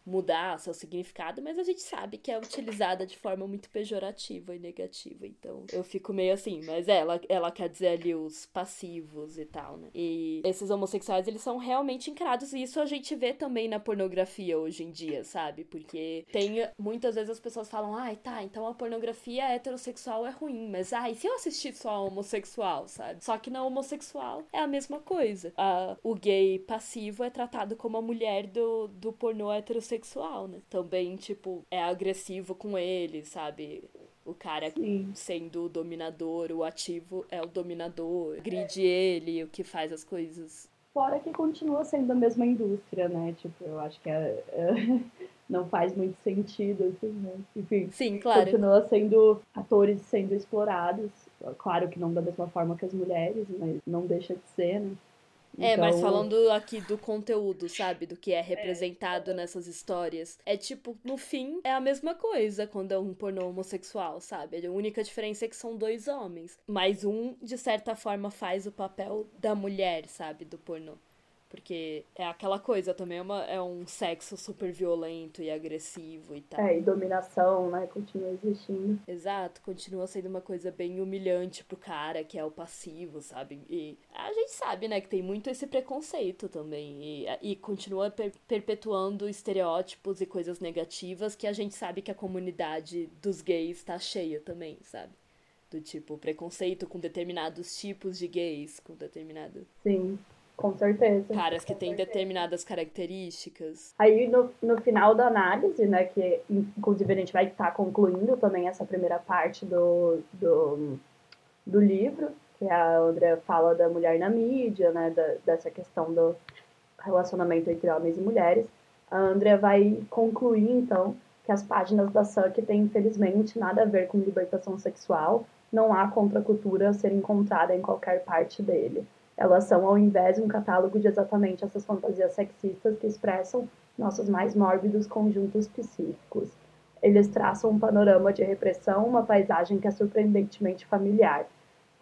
mudar seu significado, mas a gente sabe que é utilizada de forma muito pejorativa e negativa. Então eu fico meio assim, mas é, ela, ela quer dizer ali os passivos e tal, né? E esses homossexuais, eles são realmente encarados, e isso a gente vê também na pornografia hoje em dia, sabe? Porque tem muitas vezes as pessoas falam, ai, tá, então a pornografia heterossexual é ruim, mas ai, se eu assistir só a homossexual, sabe? Só que na homossexual é a mesma coisa. A, o gay passivo é tratado como a mulher do, do pornô heterossexual sexual, né? Também, tipo, é agressivo com ele, sabe? O cara Sim. sendo o dominador, o ativo é o dominador, gride ele, o que faz as coisas. Fora que continua sendo a mesma indústria, né? Tipo, eu acho que é, é, não faz muito sentido, assim, né? Enfim, Sim, claro. continua sendo atores sendo explorados. Claro que não da mesma forma que as mulheres, mas não deixa de ser, né? É, então... mas falando aqui do conteúdo, sabe? Do que é representado é. nessas histórias. É tipo, no fim, é a mesma coisa quando é um pornô homossexual, sabe? A única diferença é que são dois homens. Mas um, de certa forma, faz o papel da mulher, sabe? Do pornô. Porque é aquela coisa também, é, uma, é um sexo super violento e agressivo e tal. É, e dominação, né? Continua existindo. Exato, continua sendo uma coisa bem humilhante pro cara, que é o passivo, sabe? E a gente sabe, né, que tem muito esse preconceito também. E, e continua per perpetuando estereótipos e coisas negativas que a gente sabe que a comunidade dos gays tá cheia também, sabe? Do tipo, preconceito com determinados tipos de gays, com determinado. Sim. Com certeza. Caras que têm determinadas características. Aí no, no final da análise, né, que inclusive a gente vai estar tá concluindo também essa primeira parte do, do, do livro, que a Andrea fala da mulher na mídia, né, da, dessa questão do relacionamento entre homens e mulheres. A Andrea vai concluir, então, que as páginas da Suck têm, infelizmente, nada a ver com libertação sexual, não há contracultura a ser encontrada em qualquer parte dele. Elas são, ao invés, um catálogo de exatamente essas fantasias sexistas que expressam nossos mais mórbidos conjuntos psíquicos. Eles traçam um panorama de repressão, uma paisagem que é surpreendentemente familiar.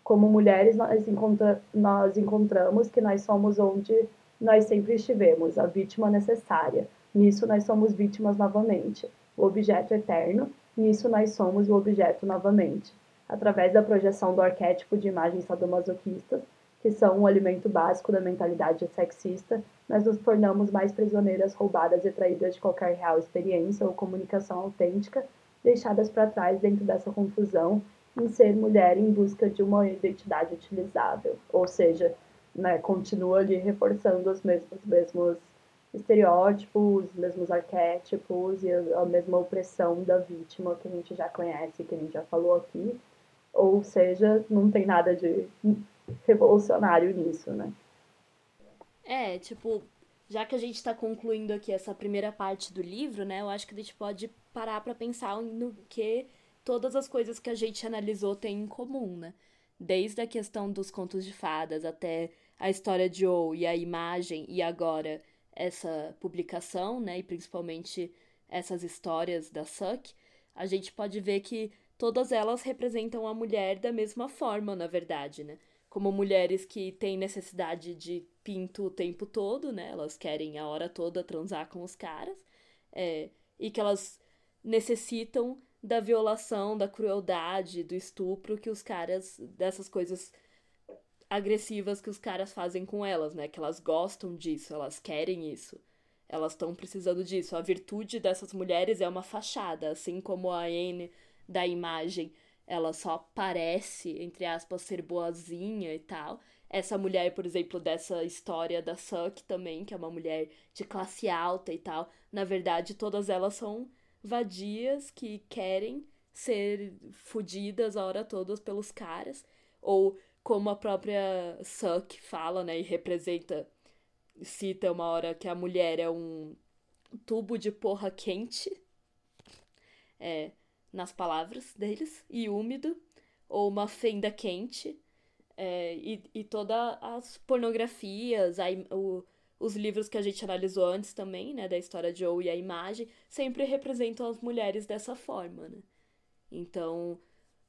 Como mulheres, nós, encontra nós encontramos que nós somos onde nós sempre estivemos, a vítima necessária. Nisso, nós somos vítimas novamente. O objeto eterno, nisso, nós somos o objeto novamente. Através da projeção do arquétipo de imagens sadomasoquistas, que são um alimento básico da mentalidade sexista, nós nos tornamos mais prisioneiras roubadas e traídas de qualquer real experiência ou comunicação autêntica, deixadas para trás dentro dessa confusão em ser mulher em busca de uma identidade utilizável. Ou seja, né, continua ali reforçando os mesmos, mesmos estereótipos, os mesmos arquétipos e a mesma opressão da vítima que a gente já conhece, que a gente já falou aqui. Ou seja, não tem nada de revolucionário nisso, né? É, tipo, já que a gente está concluindo aqui essa primeira parte do livro, né, eu acho que a gente pode parar para pensar no que todas as coisas que a gente analisou têm em comum, né? Desde a questão dos contos de fadas até a história de O e a imagem e agora essa publicação, né, e principalmente essas histórias da Suck, a gente pode ver que todas elas representam a mulher da mesma forma, na verdade, né? Como mulheres que têm necessidade de pinto o tempo todo, né? Elas querem a hora toda transar com os caras. É, e que elas necessitam da violação, da crueldade, do estupro que os caras. dessas coisas agressivas que os caras fazem com elas, né? Que elas gostam disso, elas querem isso. Elas estão precisando disso. A virtude dessas mulheres é uma fachada, assim como a N da imagem ela só parece, entre aspas, ser boazinha e tal. Essa mulher, por exemplo, dessa história da Suck também, que é uma mulher de classe alta e tal, na verdade, todas elas são vadias que querem ser fudidas a hora toda pelos caras. Ou como a própria Suck fala, né, e representa, cita uma hora que a mulher é um tubo de porra quente. É, nas palavras deles, e úmido, ou uma fenda quente, é, e, e todas as pornografias, a, o, os livros que a gente analisou antes também, né, da história de Joe e a imagem, sempre representam as mulheres dessa forma, né? Então,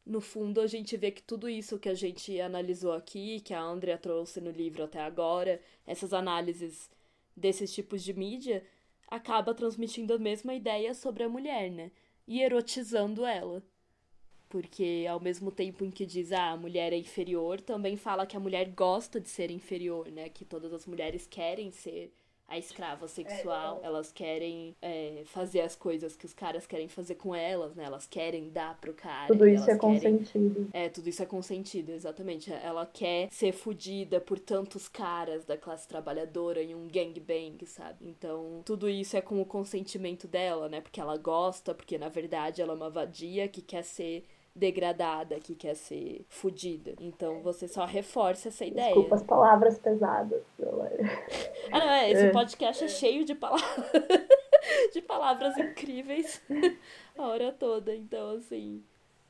no fundo, a gente vê que tudo isso que a gente analisou aqui, que a Andrea trouxe no livro até agora, essas análises desses tipos de mídia, acaba transmitindo a mesma ideia sobre a mulher, né? E erotizando ela. Porque ao mesmo tempo em que diz ah, a mulher é inferior, também fala que a mulher gosta de ser inferior, né? Que todas as mulheres querem ser a escrava sexual, é, elas querem é, fazer as coisas que os caras querem fazer com elas, né? Elas querem dar pro cara. Tudo isso é consentido. É, tudo isso é consentido, exatamente. Ela quer ser fodida por tantos caras da classe trabalhadora em um gangbang, sabe? Então, tudo isso é com o consentimento dela, né? Porque ela gosta, porque na verdade ela é uma vadia que quer ser degradada, que quer ser fodida. Então você só reforça essa ideia. Desculpa as palavras pesadas, galera. ah, não, é, esse é. podcast é cheio de palavras. de palavras incríveis a hora toda. Então, assim.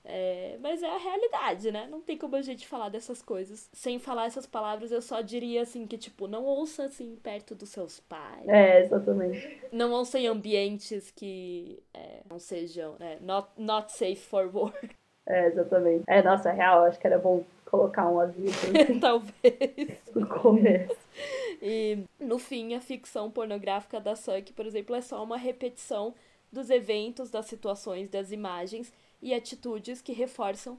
É, mas é a realidade, né? Não tem como a gente falar dessas coisas. Sem falar essas palavras, eu só diria assim que, tipo, não ouça assim perto dos seus pais. É, exatamente. Não ouça em ambientes que é, não sejam é, not, not safe for work. É, exatamente. É, nossa, é real, acho que era bom colocar um aviso. Assim, Talvez. No começo. E, no fim, a ficção pornográfica da Suck, por exemplo, é só uma repetição dos eventos, das situações, das imagens e atitudes que reforçam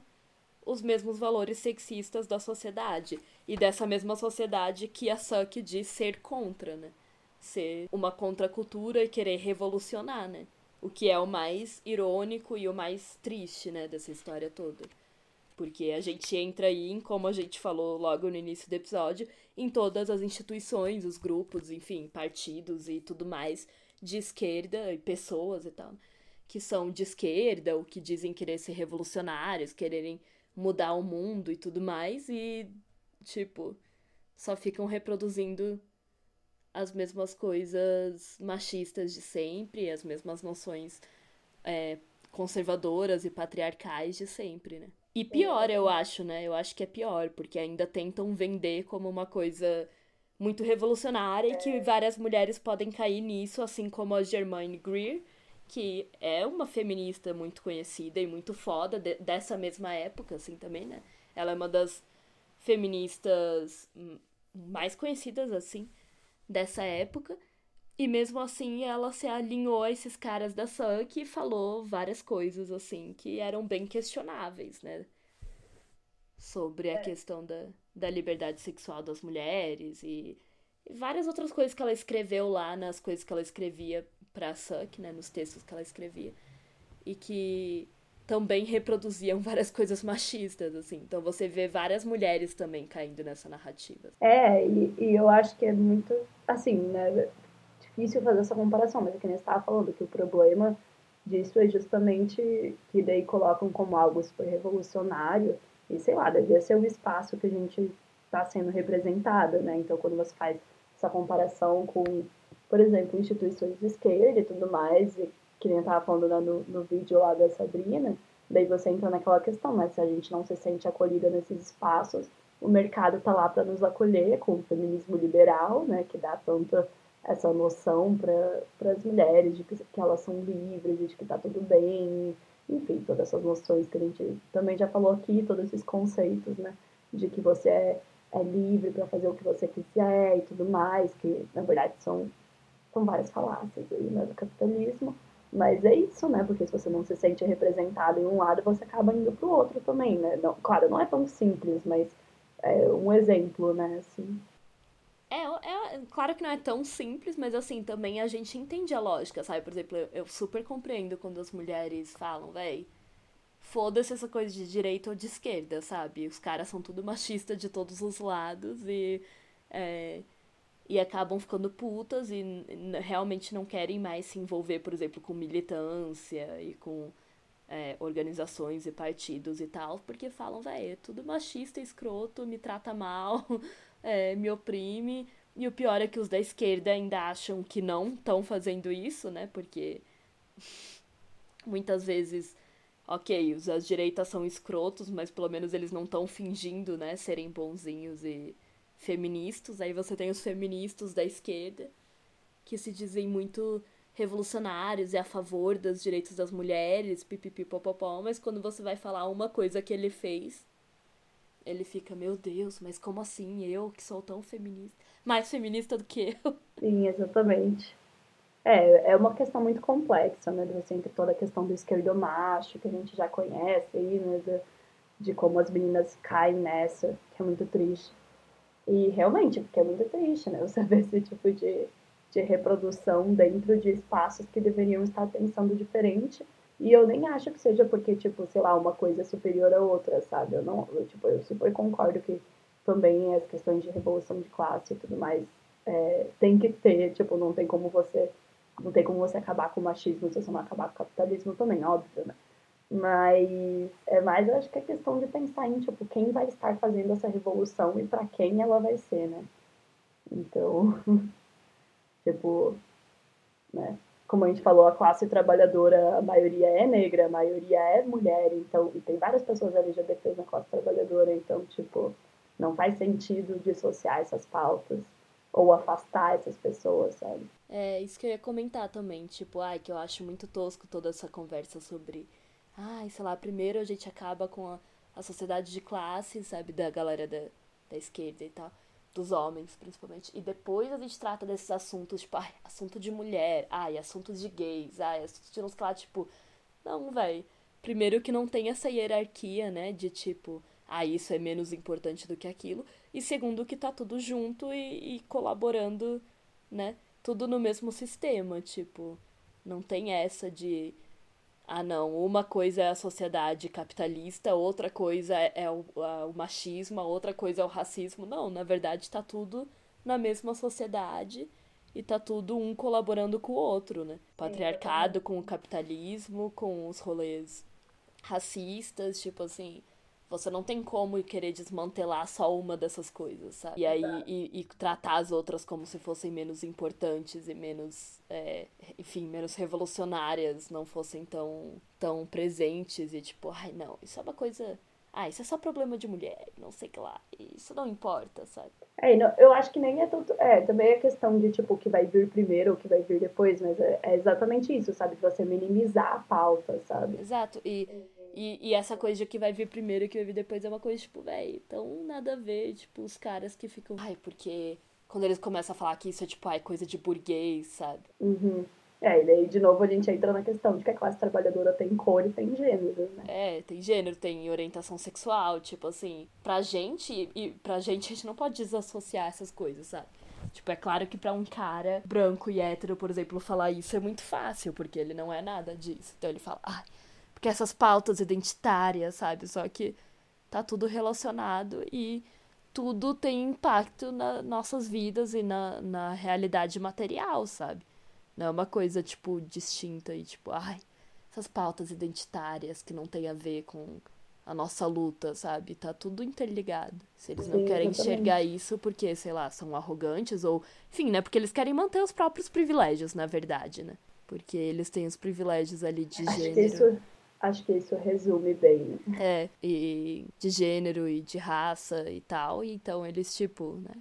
os mesmos valores sexistas da sociedade e dessa mesma sociedade que a Suck diz ser contra, né? Ser uma contracultura e querer revolucionar, né? O que é o mais irônico e o mais triste, né, dessa história toda. Porque a gente entra aí, em, como a gente falou logo no início do episódio, em todas as instituições, os grupos, enfim, partidos e tudo mais de esquerda e pessoas e tal que são de esquerda ou que dizem querer ser revolucionários, quererem mudar o mundo e tudo mais, e, tipo, só ficam reproduzindo as mesmas coisas machistas de sempre, as mesmas noções é, conservadoras e patriarcais de sempre, né? E pior, eu acho, né? Eu acho que é pior, porque ainda tentam vender como uma coisa muito revolucionária e que várias mulheres podem cair nisso, assim como a Germaine Greer, que é uma feminista muito conhecida e muito foda de, dessa mesma época, assim, também, né? Ela é uma das feministas mais conhecidas, assim, dessa época. E mesmo assim, ela se alinhou a esses caras da Suck e falou várias coisas, assim, que eram bem questionáveis, né? Sobre a é. questão da, da liberdade sexual das mulheres e, e várias outras coisas que ela escreveu lá nas coisas que ela escrevia para Suck, né, nos textos que ela escrevia, e que também reproduziam várias coisas machistas, assim. Então você vê várias mulheres também caindo nessa narrativa. É, e, e eu acho que é muito, assim, né, difícil fazer essa comparação, mas é que nem estava falando que o problema disso é justamente que daí colocam como algo super revolucionário e sei lá, devia ser o espaço que a gente está sendo representada, né? Então quando você faz essa comparação com por exemplo, instituições de esquerda e tudo mais, e que nem eu estava falando lá no, no vídeo lá da Sabrina, daí você entra naquela questão, né? Se a gente não se sente acolhida nesses espaços, o mercado está lá para nos acolher com o feminismo liberal, né? Que dá tanta essa noção para as mulheres de que, que elas são livres, de que está tudo bem, enfim, todas essas noções que a gente também já falou aqui, todos esses conceitos, né? De que você é, é livre para fazer o que você quiser e tudo mais, que na verdade são são várias falácias aí, né, do capitalismo. Mas é isso, né? Porque se você não se sente representado em um lado, você acaba indo pro outro também, né? Não, claro, não é tão simples, mas é um exemplo, né? Assim. É, é, claro que não é tão simples, mas assim, também a gente entende a lógica, sabe? Por exemplo, eu, eu super compreendo quando as mulheres falam, véi, foda-se essa coisa de direita ou de esquerda, sabe? Os caras são tudo machista de todos os lados e é, e acabam ficando putas e realmente não querem mais se envolver, por exemplo, com militância e com é, organizações e partidos e tal, porque falam, velho, é tudo machista, escroto, me trata mal, é, me oprime. E o pior é que os da esquerda ainda acham que não estão fazendo isso, né? Porque muitas vezes, ok, os das direitas são escrotos, mas pelo menos eles não estão fingindo, né, serem bonzinhos e feministas, aí você tem os feministas da esquerda, que se dizem muito revolucionários e a favor dos direitos das mulheres, pipipi popopó, mas quando você vai falar uma coisa que ele fez, ele fica, meu Deus, mas como assim? Eu que sou tão feminista. Mais feminista do que eu. Sim, exatamente. É, é uma questão muito complexa, né? Você entre toda a questão do esquerdo macho, que a gente já conhece aí, né? De, de como as meninas caem nessa, que é muito triste. E realmente, porque é muito triste, né? Você ver esse tipo de, de reprodução dentro de espaços que deveriam estar pensando diferente. E eu nem acho que seja porque, tipo, sei lá, uma coisa é superior à outra, sabe? Eu não, eu, tipo, eu super concordo que também as questões de revolução de classe e tudo mais é, tem que ter, tipo, não tem como você não tem como você acabar com o machismo se você não acabar com o capitalismo também, óbvio, né? Mas é mais, eu acho que é questão de pensar em, tipo, quem vai estar fazendo essa revolução e para quem ela vai ser, né? Então, tipo, né? como a gente falou, a classe trabalhadora, a maioria é negra, a maioria é mulher, então, e tem várias pessoas LGBT na classe trabalhadora, então, tipo, não faz sentido dissociar essas pautas ou afastar essas pessoas, sabe? É, isso que eu ia comentar também, tipo, ai, que eu acho muito tosco toda essa conversa sobre, ai, sei lá, primeiro a gente acaba com a, a sociedade de classe, sabe, da galera da, da esquerda e tal dos homens, principalmente. E depois a gente trata desses assuntos, tipo, ai, assunto de mulher, ai, assuntos de gays, ai, assuntos de uns lá, tipo, não, velho. Primeiro que não tem essa hierarquia, né, de tipo, ah, isso é menos importante do que aquilo. E segundo que tá tudo junto e, e colaborando, né, tudo no mesmo sistema, tipo, não tem essa de ah, não, uma coisa é a sociedade capitalista, outra coisa é, é o, a, o machismo, outra coisa é o racismo. Não, na verdade tá tudo na mesma sociedade e tá tudo um colaborando com o outro, né? Patriarcado com o capitalismo, com os rolês racistas, tipo assim. Você não tem como querer desmantelar só uma dessas coisas, sabe? E aí, e, e tratar as outras como se fossem menos importantes e menos, é, enfim, menos revolucionárias, não fossem tão, tão presentes e tipo, ai não, isso é uma coisa. Ah, isso é só problema de mulher, não sei que lá. Isso não importa, sabe? É, não, eu acho que nem é tanto. É, também é questão de, tipo, o que vai vir primeiro ou o que vai vir depois, mas é, é exatamente isso, sabe? De você minimizar a pauta, sabe? Exato. E e, e essa coisa de que vai vir primeiro e que vai vir depois é uma coisa, tipo, velho, então nada a ver, tipo, os caras que ficam. Ai, porque quando eles começam a falar que isso é, tipo, ai, coisa de burguês, sabe? Uhum. É, e daí de novo a gente entra na questão de que a classe trabalhadora tem cor e tem gênero, né? É, tem gênero, tem orientação sexual, tipo assim, pra gente, e pra gente a gente não pode desassociar essas coisas, sabe? Tipo, é claro que para um cara branco e hétero, por exemplo, falar isso é muito fácil, porque ele não é nada disso. Então ele fala, ai, ah, que essas pautas identitárias, sabe? Só que tá tudo relacionado e tudo tem impacto nas nossas vidas e na, na realidade material, sabe? Não é uma coisa, tipo, distinta e tipo, ai, essas pautas identitárias que não tem a ver com a nossa luta, sabe? Tá tudo interligado. Se eles não Sim, querem enxergar isso porque, sei lá, são arrogantes ou, enfim, né? Porque eles querem manter os próprios privilégios, na verdade, né? Porque eles têm os privilégios ali de Acho gênero. isso Acho que isso resume bem. É, e de gênero e de raça e tal. E então eles, tipo, né?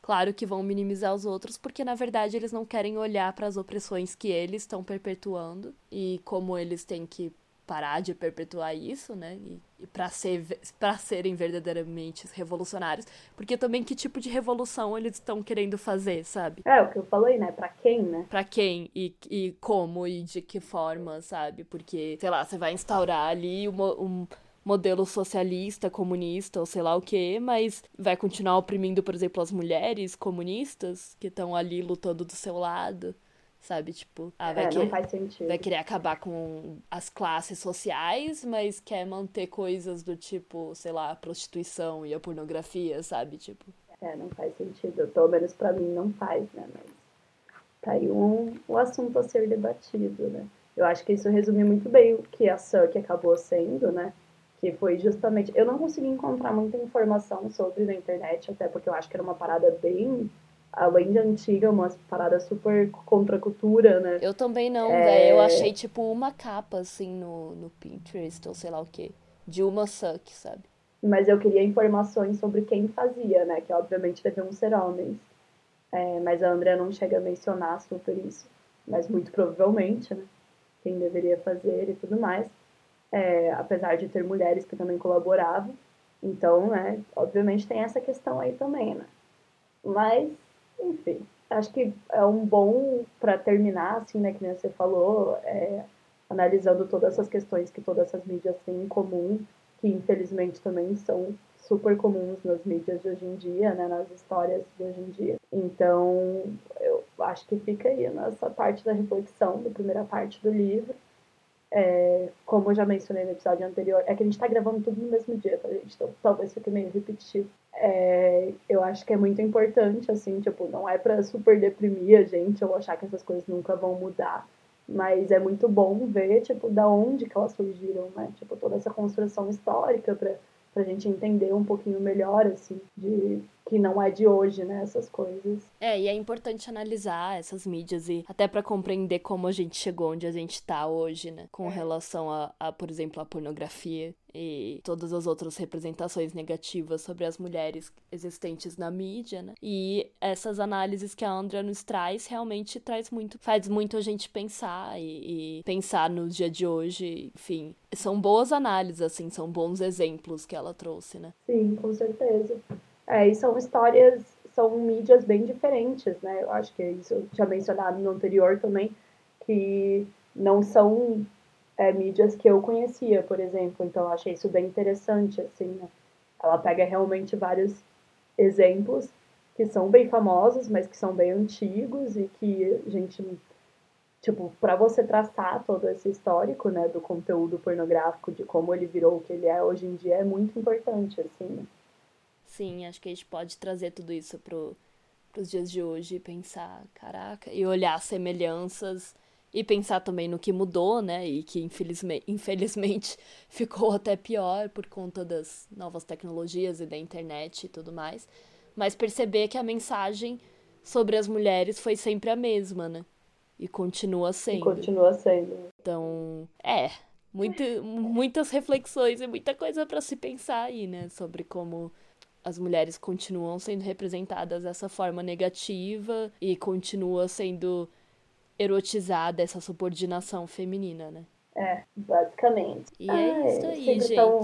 Claro que vão minimizar os outros, porque na verdade eles não querem olhar para as opressões que eles estão perpetuando e como eles têm que parar de perpetuar isso, né? E, e para ser, para serem verdadeiramente revolucionários. Porque também que tipo de revolução eles estão querendo fazer, sabe? É, o que eu falei, né? Para quem, né? Para quem e, e como e de que forma, sabe? Porque, sei lá, você vai instaurar ali uma, um modelo socialista, comunista ou sei lá o que, mas vai continuar oprimindo, por exemplo, as mulheres comunistas que estão ali lutando do seu lado sabe? Tipo, ah, vai, é, querer, faz sentido. vai querer acabar com as classes sociais, mas quer manter coisas do tipo, sei lá, a prostituição e a pornografia, sabe? Tipo. É, não faz sentido. Pelo menos pra mim não faz, né? Mas tá aí um, um assunto a ser debatido, né? Eu acho que isso resume muito bem o que a Suck acabou sendo, né? Que foi justamente. Eu não consegui encontrar muita informação sobre na internet, até porque eu acho que era uma parada bem além de antiga, uma parada super contra a cultura, né? Eu também não, é... Eu achei, tipo, uma capa, assim, no, no Pinterest, ou sei lá o quê. De uma suck, sabe? Mas eu queria informações sobre quem fazia, né? Que obviamente deviam ser homens. É, mas a Andrea não chega a mencionar super isso. Mas muito provavelmente, né? Quem deveria fazer e tudo mais. É, apesar de ter mulheres que também colaboravam. Então, né? Obviamente tem essa questão aí também, né? Mas enfim, acho que é um bom para terminar, assim, né, que nem você falou, é, analisando todas essas questões que todas essas mídias têm em comum, que infelizmente também são super comuns nas mídias de hoje em dia, né, nas histórias de hoje em dia. Então, eu acho que fica aí nessa parte da reflexão, da primeira parte do livro. É, como eu já mencionei no episódio anterior, é que a gente está gravando tudo no mesmo dia, tá, gente? Então talvez fique meio repetitivo. É, eu acho que é muito importante, assim, tipo, não é para super deprimir a gente ou achar que essas coisas nunca vão mudar, mas é muito bom ver, tipo, da onde que elas surgiram, né? Tipo, toda essa construção histórica para pra gente entender um pouquinho melhor, assim, de que não é de hoje, né, essas coisas. É, e é importante analisar essas mídias e até para compreender como a gente chegou onde a gente tá hoje, né, com é. relação a, a, por exemplo, a pornografia e todas as outras representações negativas sobre as mulheres existentes na mídia, né? E essas análises que a Andrea nos traz realmente traz muito, faz muito a gente pensar e, e pensar no dia de hoje, enfim, são boas análises, assim, são bons exemplos que ela trouxe, né? Sim, com certeza. É, e são histórias, são mídias bem diferentes, né? Eu acho que isso eu tinha mencionado no anterior também, que não são é, mídias que eu conhecia, por exemplo. Então, eu achei isso bem interessante, assim, né? Ela pega realmente vários exemplos que são bem famosos, mas que são bem antigos e que a gente, tipo, para você traçar todo esse histórico, né, do conteúdo pornográfico, de como ele virou o que ele é hoje em dia, é muito importante, assim, né? Sim, acho que a gente pode trazer tudo isso pro, pros dias de hoje e pensar, caraca, e olhar semelhanças e pensar também no que mudou, né? E que infelizmente, infelizmente ficou até pior por conta das novas tecnologias e da internet e tudo mais. Mas perceber que a mensagem sobre as mulheres foi sempre a mesma, né? E continua sendo. E continua sendo. Então, é, muito, muitas reflexões e muita coisa para se pensar aí, né? Sobre como as mulheres continuam sendo representadas dessa forma negativa e continua sendo erotizada essa subordinação feminina, né? É, basicamente. E é ah, isso aí, gente. Tão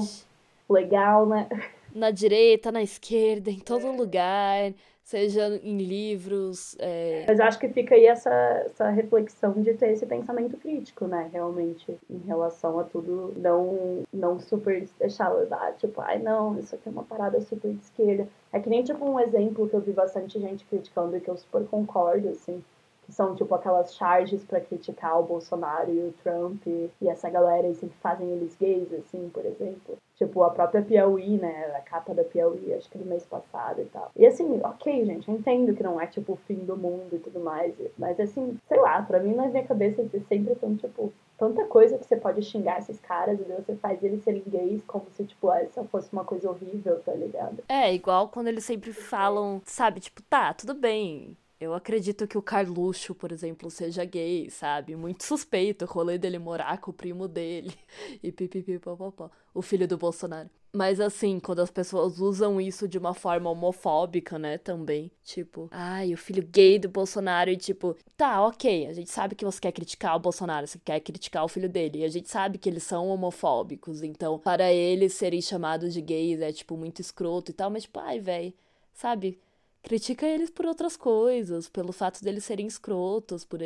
legal, né? Na direita, na esquerda, em todo lugar, seja em livros. É... Mas acho que fica aí essa, essa reflexão de ter esse pensamento crítico, né? Realmente, em relação a tudo, não, não super deixar levar, tipo, ai não, isso aqui é uma parada super de esquerda. É que nem tipo um exemplo que eu vi bastante gente criticando e que eu super concordo, assim que são tipo aquelas charges para criticar o Bolsonaro e o Trump e, e essa galera assim, que fazem eles gays, assim, por exemplo. Tipo, a própria Piauí, né? A capa da Piauí, acho que do mês passado e tal. E assim, ok, gente, eu entendo que não é tipo o fim do mundo e tudo mais. Mas assim, sei lá, pra mim na minha cabeça sempre tão, tipo, tanta coisa que você pode xingar esses caras e você faz eles serem gays como se, tipo, essa fosse uma coisa horrível, tá ligado? É, igual quando eles sempre falam, sabe, tipo, tá, tudo bem eu acredito que o Carluxo, por exemplo, seja gay, sabe? Muito suspeito o rolê dele morar com o primo dele e pipipipopopó, o filho do Bolsonaro. Mas assim, quando as pessoas usam isso de uma forma homofóbica, né, também. Tipo, ai, o filho gay do Bolsonaro e tipo, tá, ok, a gente sabe que você quer criticar o Bolsonaro, você quer criticar o filho dele. E a gente sabe que eles são homofóbicos, então para eles serem chamados de gays é, tipo, muito escroto e tal, mas tipo, ai, velho, sabe? Critica eles por outras coisas, pelo fato deles serem escrotos, por,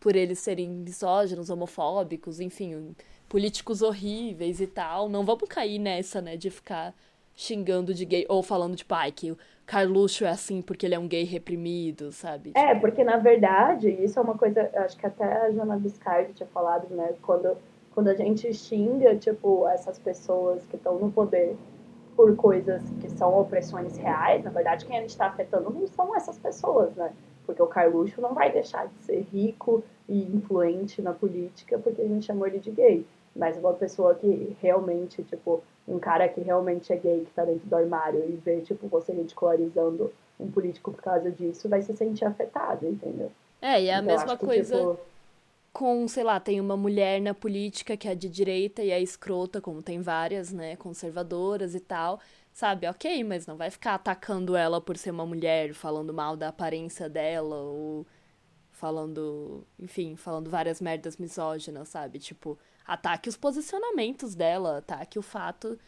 por eles serem misóginos, homofóbicos, enfim, políticos horríveis e tal. Não vamos cair nessa, né, de ficar xingando de gay, ou falando, tipo, ai, que o Carluxo é assim porque ele é um gay reprimido, sabe? É, porque na verdade, isso é uma coisa, acho que até a Jana Biscardi tinha falado, né, quando, quando a gente xinga, tipo, essas pessoas que estão no poder por coisas que são opressões reais, na verdade, quem a gente está afetando não são essas pessoas, né? Porque o Carluxo não vai deixar de ser rico e influente na política porque a gente chamou ele de gay. Mas uma pessoa que realmente, tipo, um cara que realmente é gay, que tá dentro do armário e vê, tipo, você ridicularizando um político por causa disso, vai se sentir afetado, entendeu? É, e é a então, mesma coisa. Que, tipo, com, sei lá, tem uma mulher na política que é de direita e é escrota, como tem várias, né, conservadoras e tal, sabe? Ok, mas não vai ficar atacando ela por ser uma mulher, falando mal da aparência dela ou falando, enfim, falando várias merdas misóginas, sabe? Tipo, ataque os posicionamentos dela, ataque o fato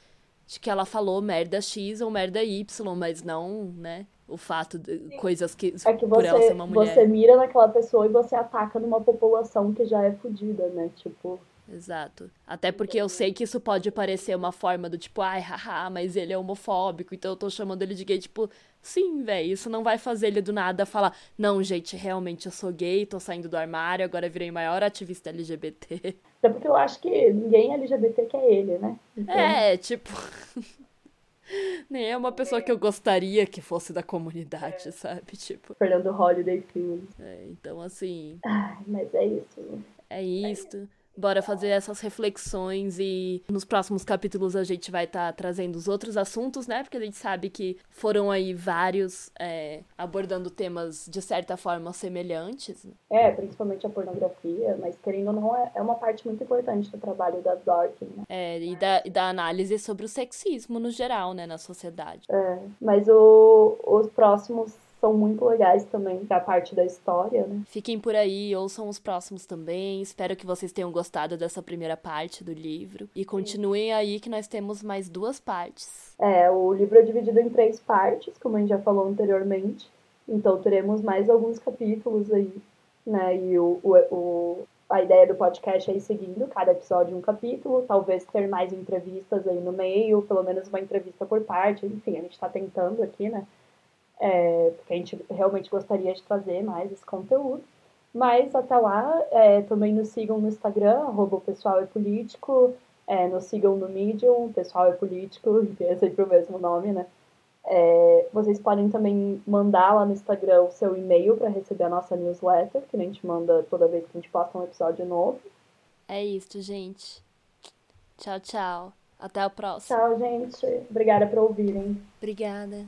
de que ela falou merda X ou merda Y, mas não, né? O fato de coisas que, é que você, por ela ser uma mulher. Você mira naquela pessoa e você ataca numa população que já é fodida, né? Tipo. Exato. Até porque eu sei que isso pode parecer uma forma do tipo, ai, haha, mas ele é homofóbico, então eu tô chamando ele de gay. Tipo, sim, velho, isso não vai fazer ele do nada falar, não, gente, realmente eu sou gay, tô saindo do armário, agora virei maior ativista LGBT. Até porque eu acho que ninguém LGBT quer ele, né? Então... É, tipo. Nem é uma pessoa que eu gostaria que fosse da comunidade, é. sabe? Tipo. Fernando Holiday Filmes. É, então assim. Ai, mas é isso. É isto. Bora fazer essas reflexões e nos próximos capítulos a gente vai estar tá trazendo os outros assuntos, né? Porque a gente sabe que foram aí vários é, abordando temas de certa forma semelhantes. Né? É, principalmente a pornografia, mas querendo ou não, é, é uma parte muito importante do trabalho da Dorkin, né? É, e da, e da análise sobre o sexismo no geral, né, na sociedade. É, mas o, os próximos são muito legais também, da parte da história, né? Fiquem por aí, ouçam os próximos também. Espero que vocês tenham gostado dessa primeira parte do livro. E continuem aí que nós temos mais duas partes. É, o livro é dividido em três partes, como a gente já falou anteriormente. Então teremos mais alguns capítulos aí, né? E o, o, o a ideia do podcast é ir seguindo cada episódio um capítulo, talvez ter mais entrevistas aí no meio, pelo menos uma entrevista por parte, enfim, a gente está tentando aqui, né? É, porque a gente realmente gostaria de trazer mais esse conteúdo. Mas até lá, é, também nos sigam no Instagram, arroba pessoal é político, é, nos sigam no Medium, pessoal é político, que é sempre o mesmo nome, né? É, vocês podem também mandar lá no Instagram o seu e-mail para receber a nossa newsletter, que a gente manda toda vez que a gente posta um episódio novo. É isso, gente. Tchau, tchau. Até o próximo. Tchau, gente. Obrigada por ouvirem. Obrigada.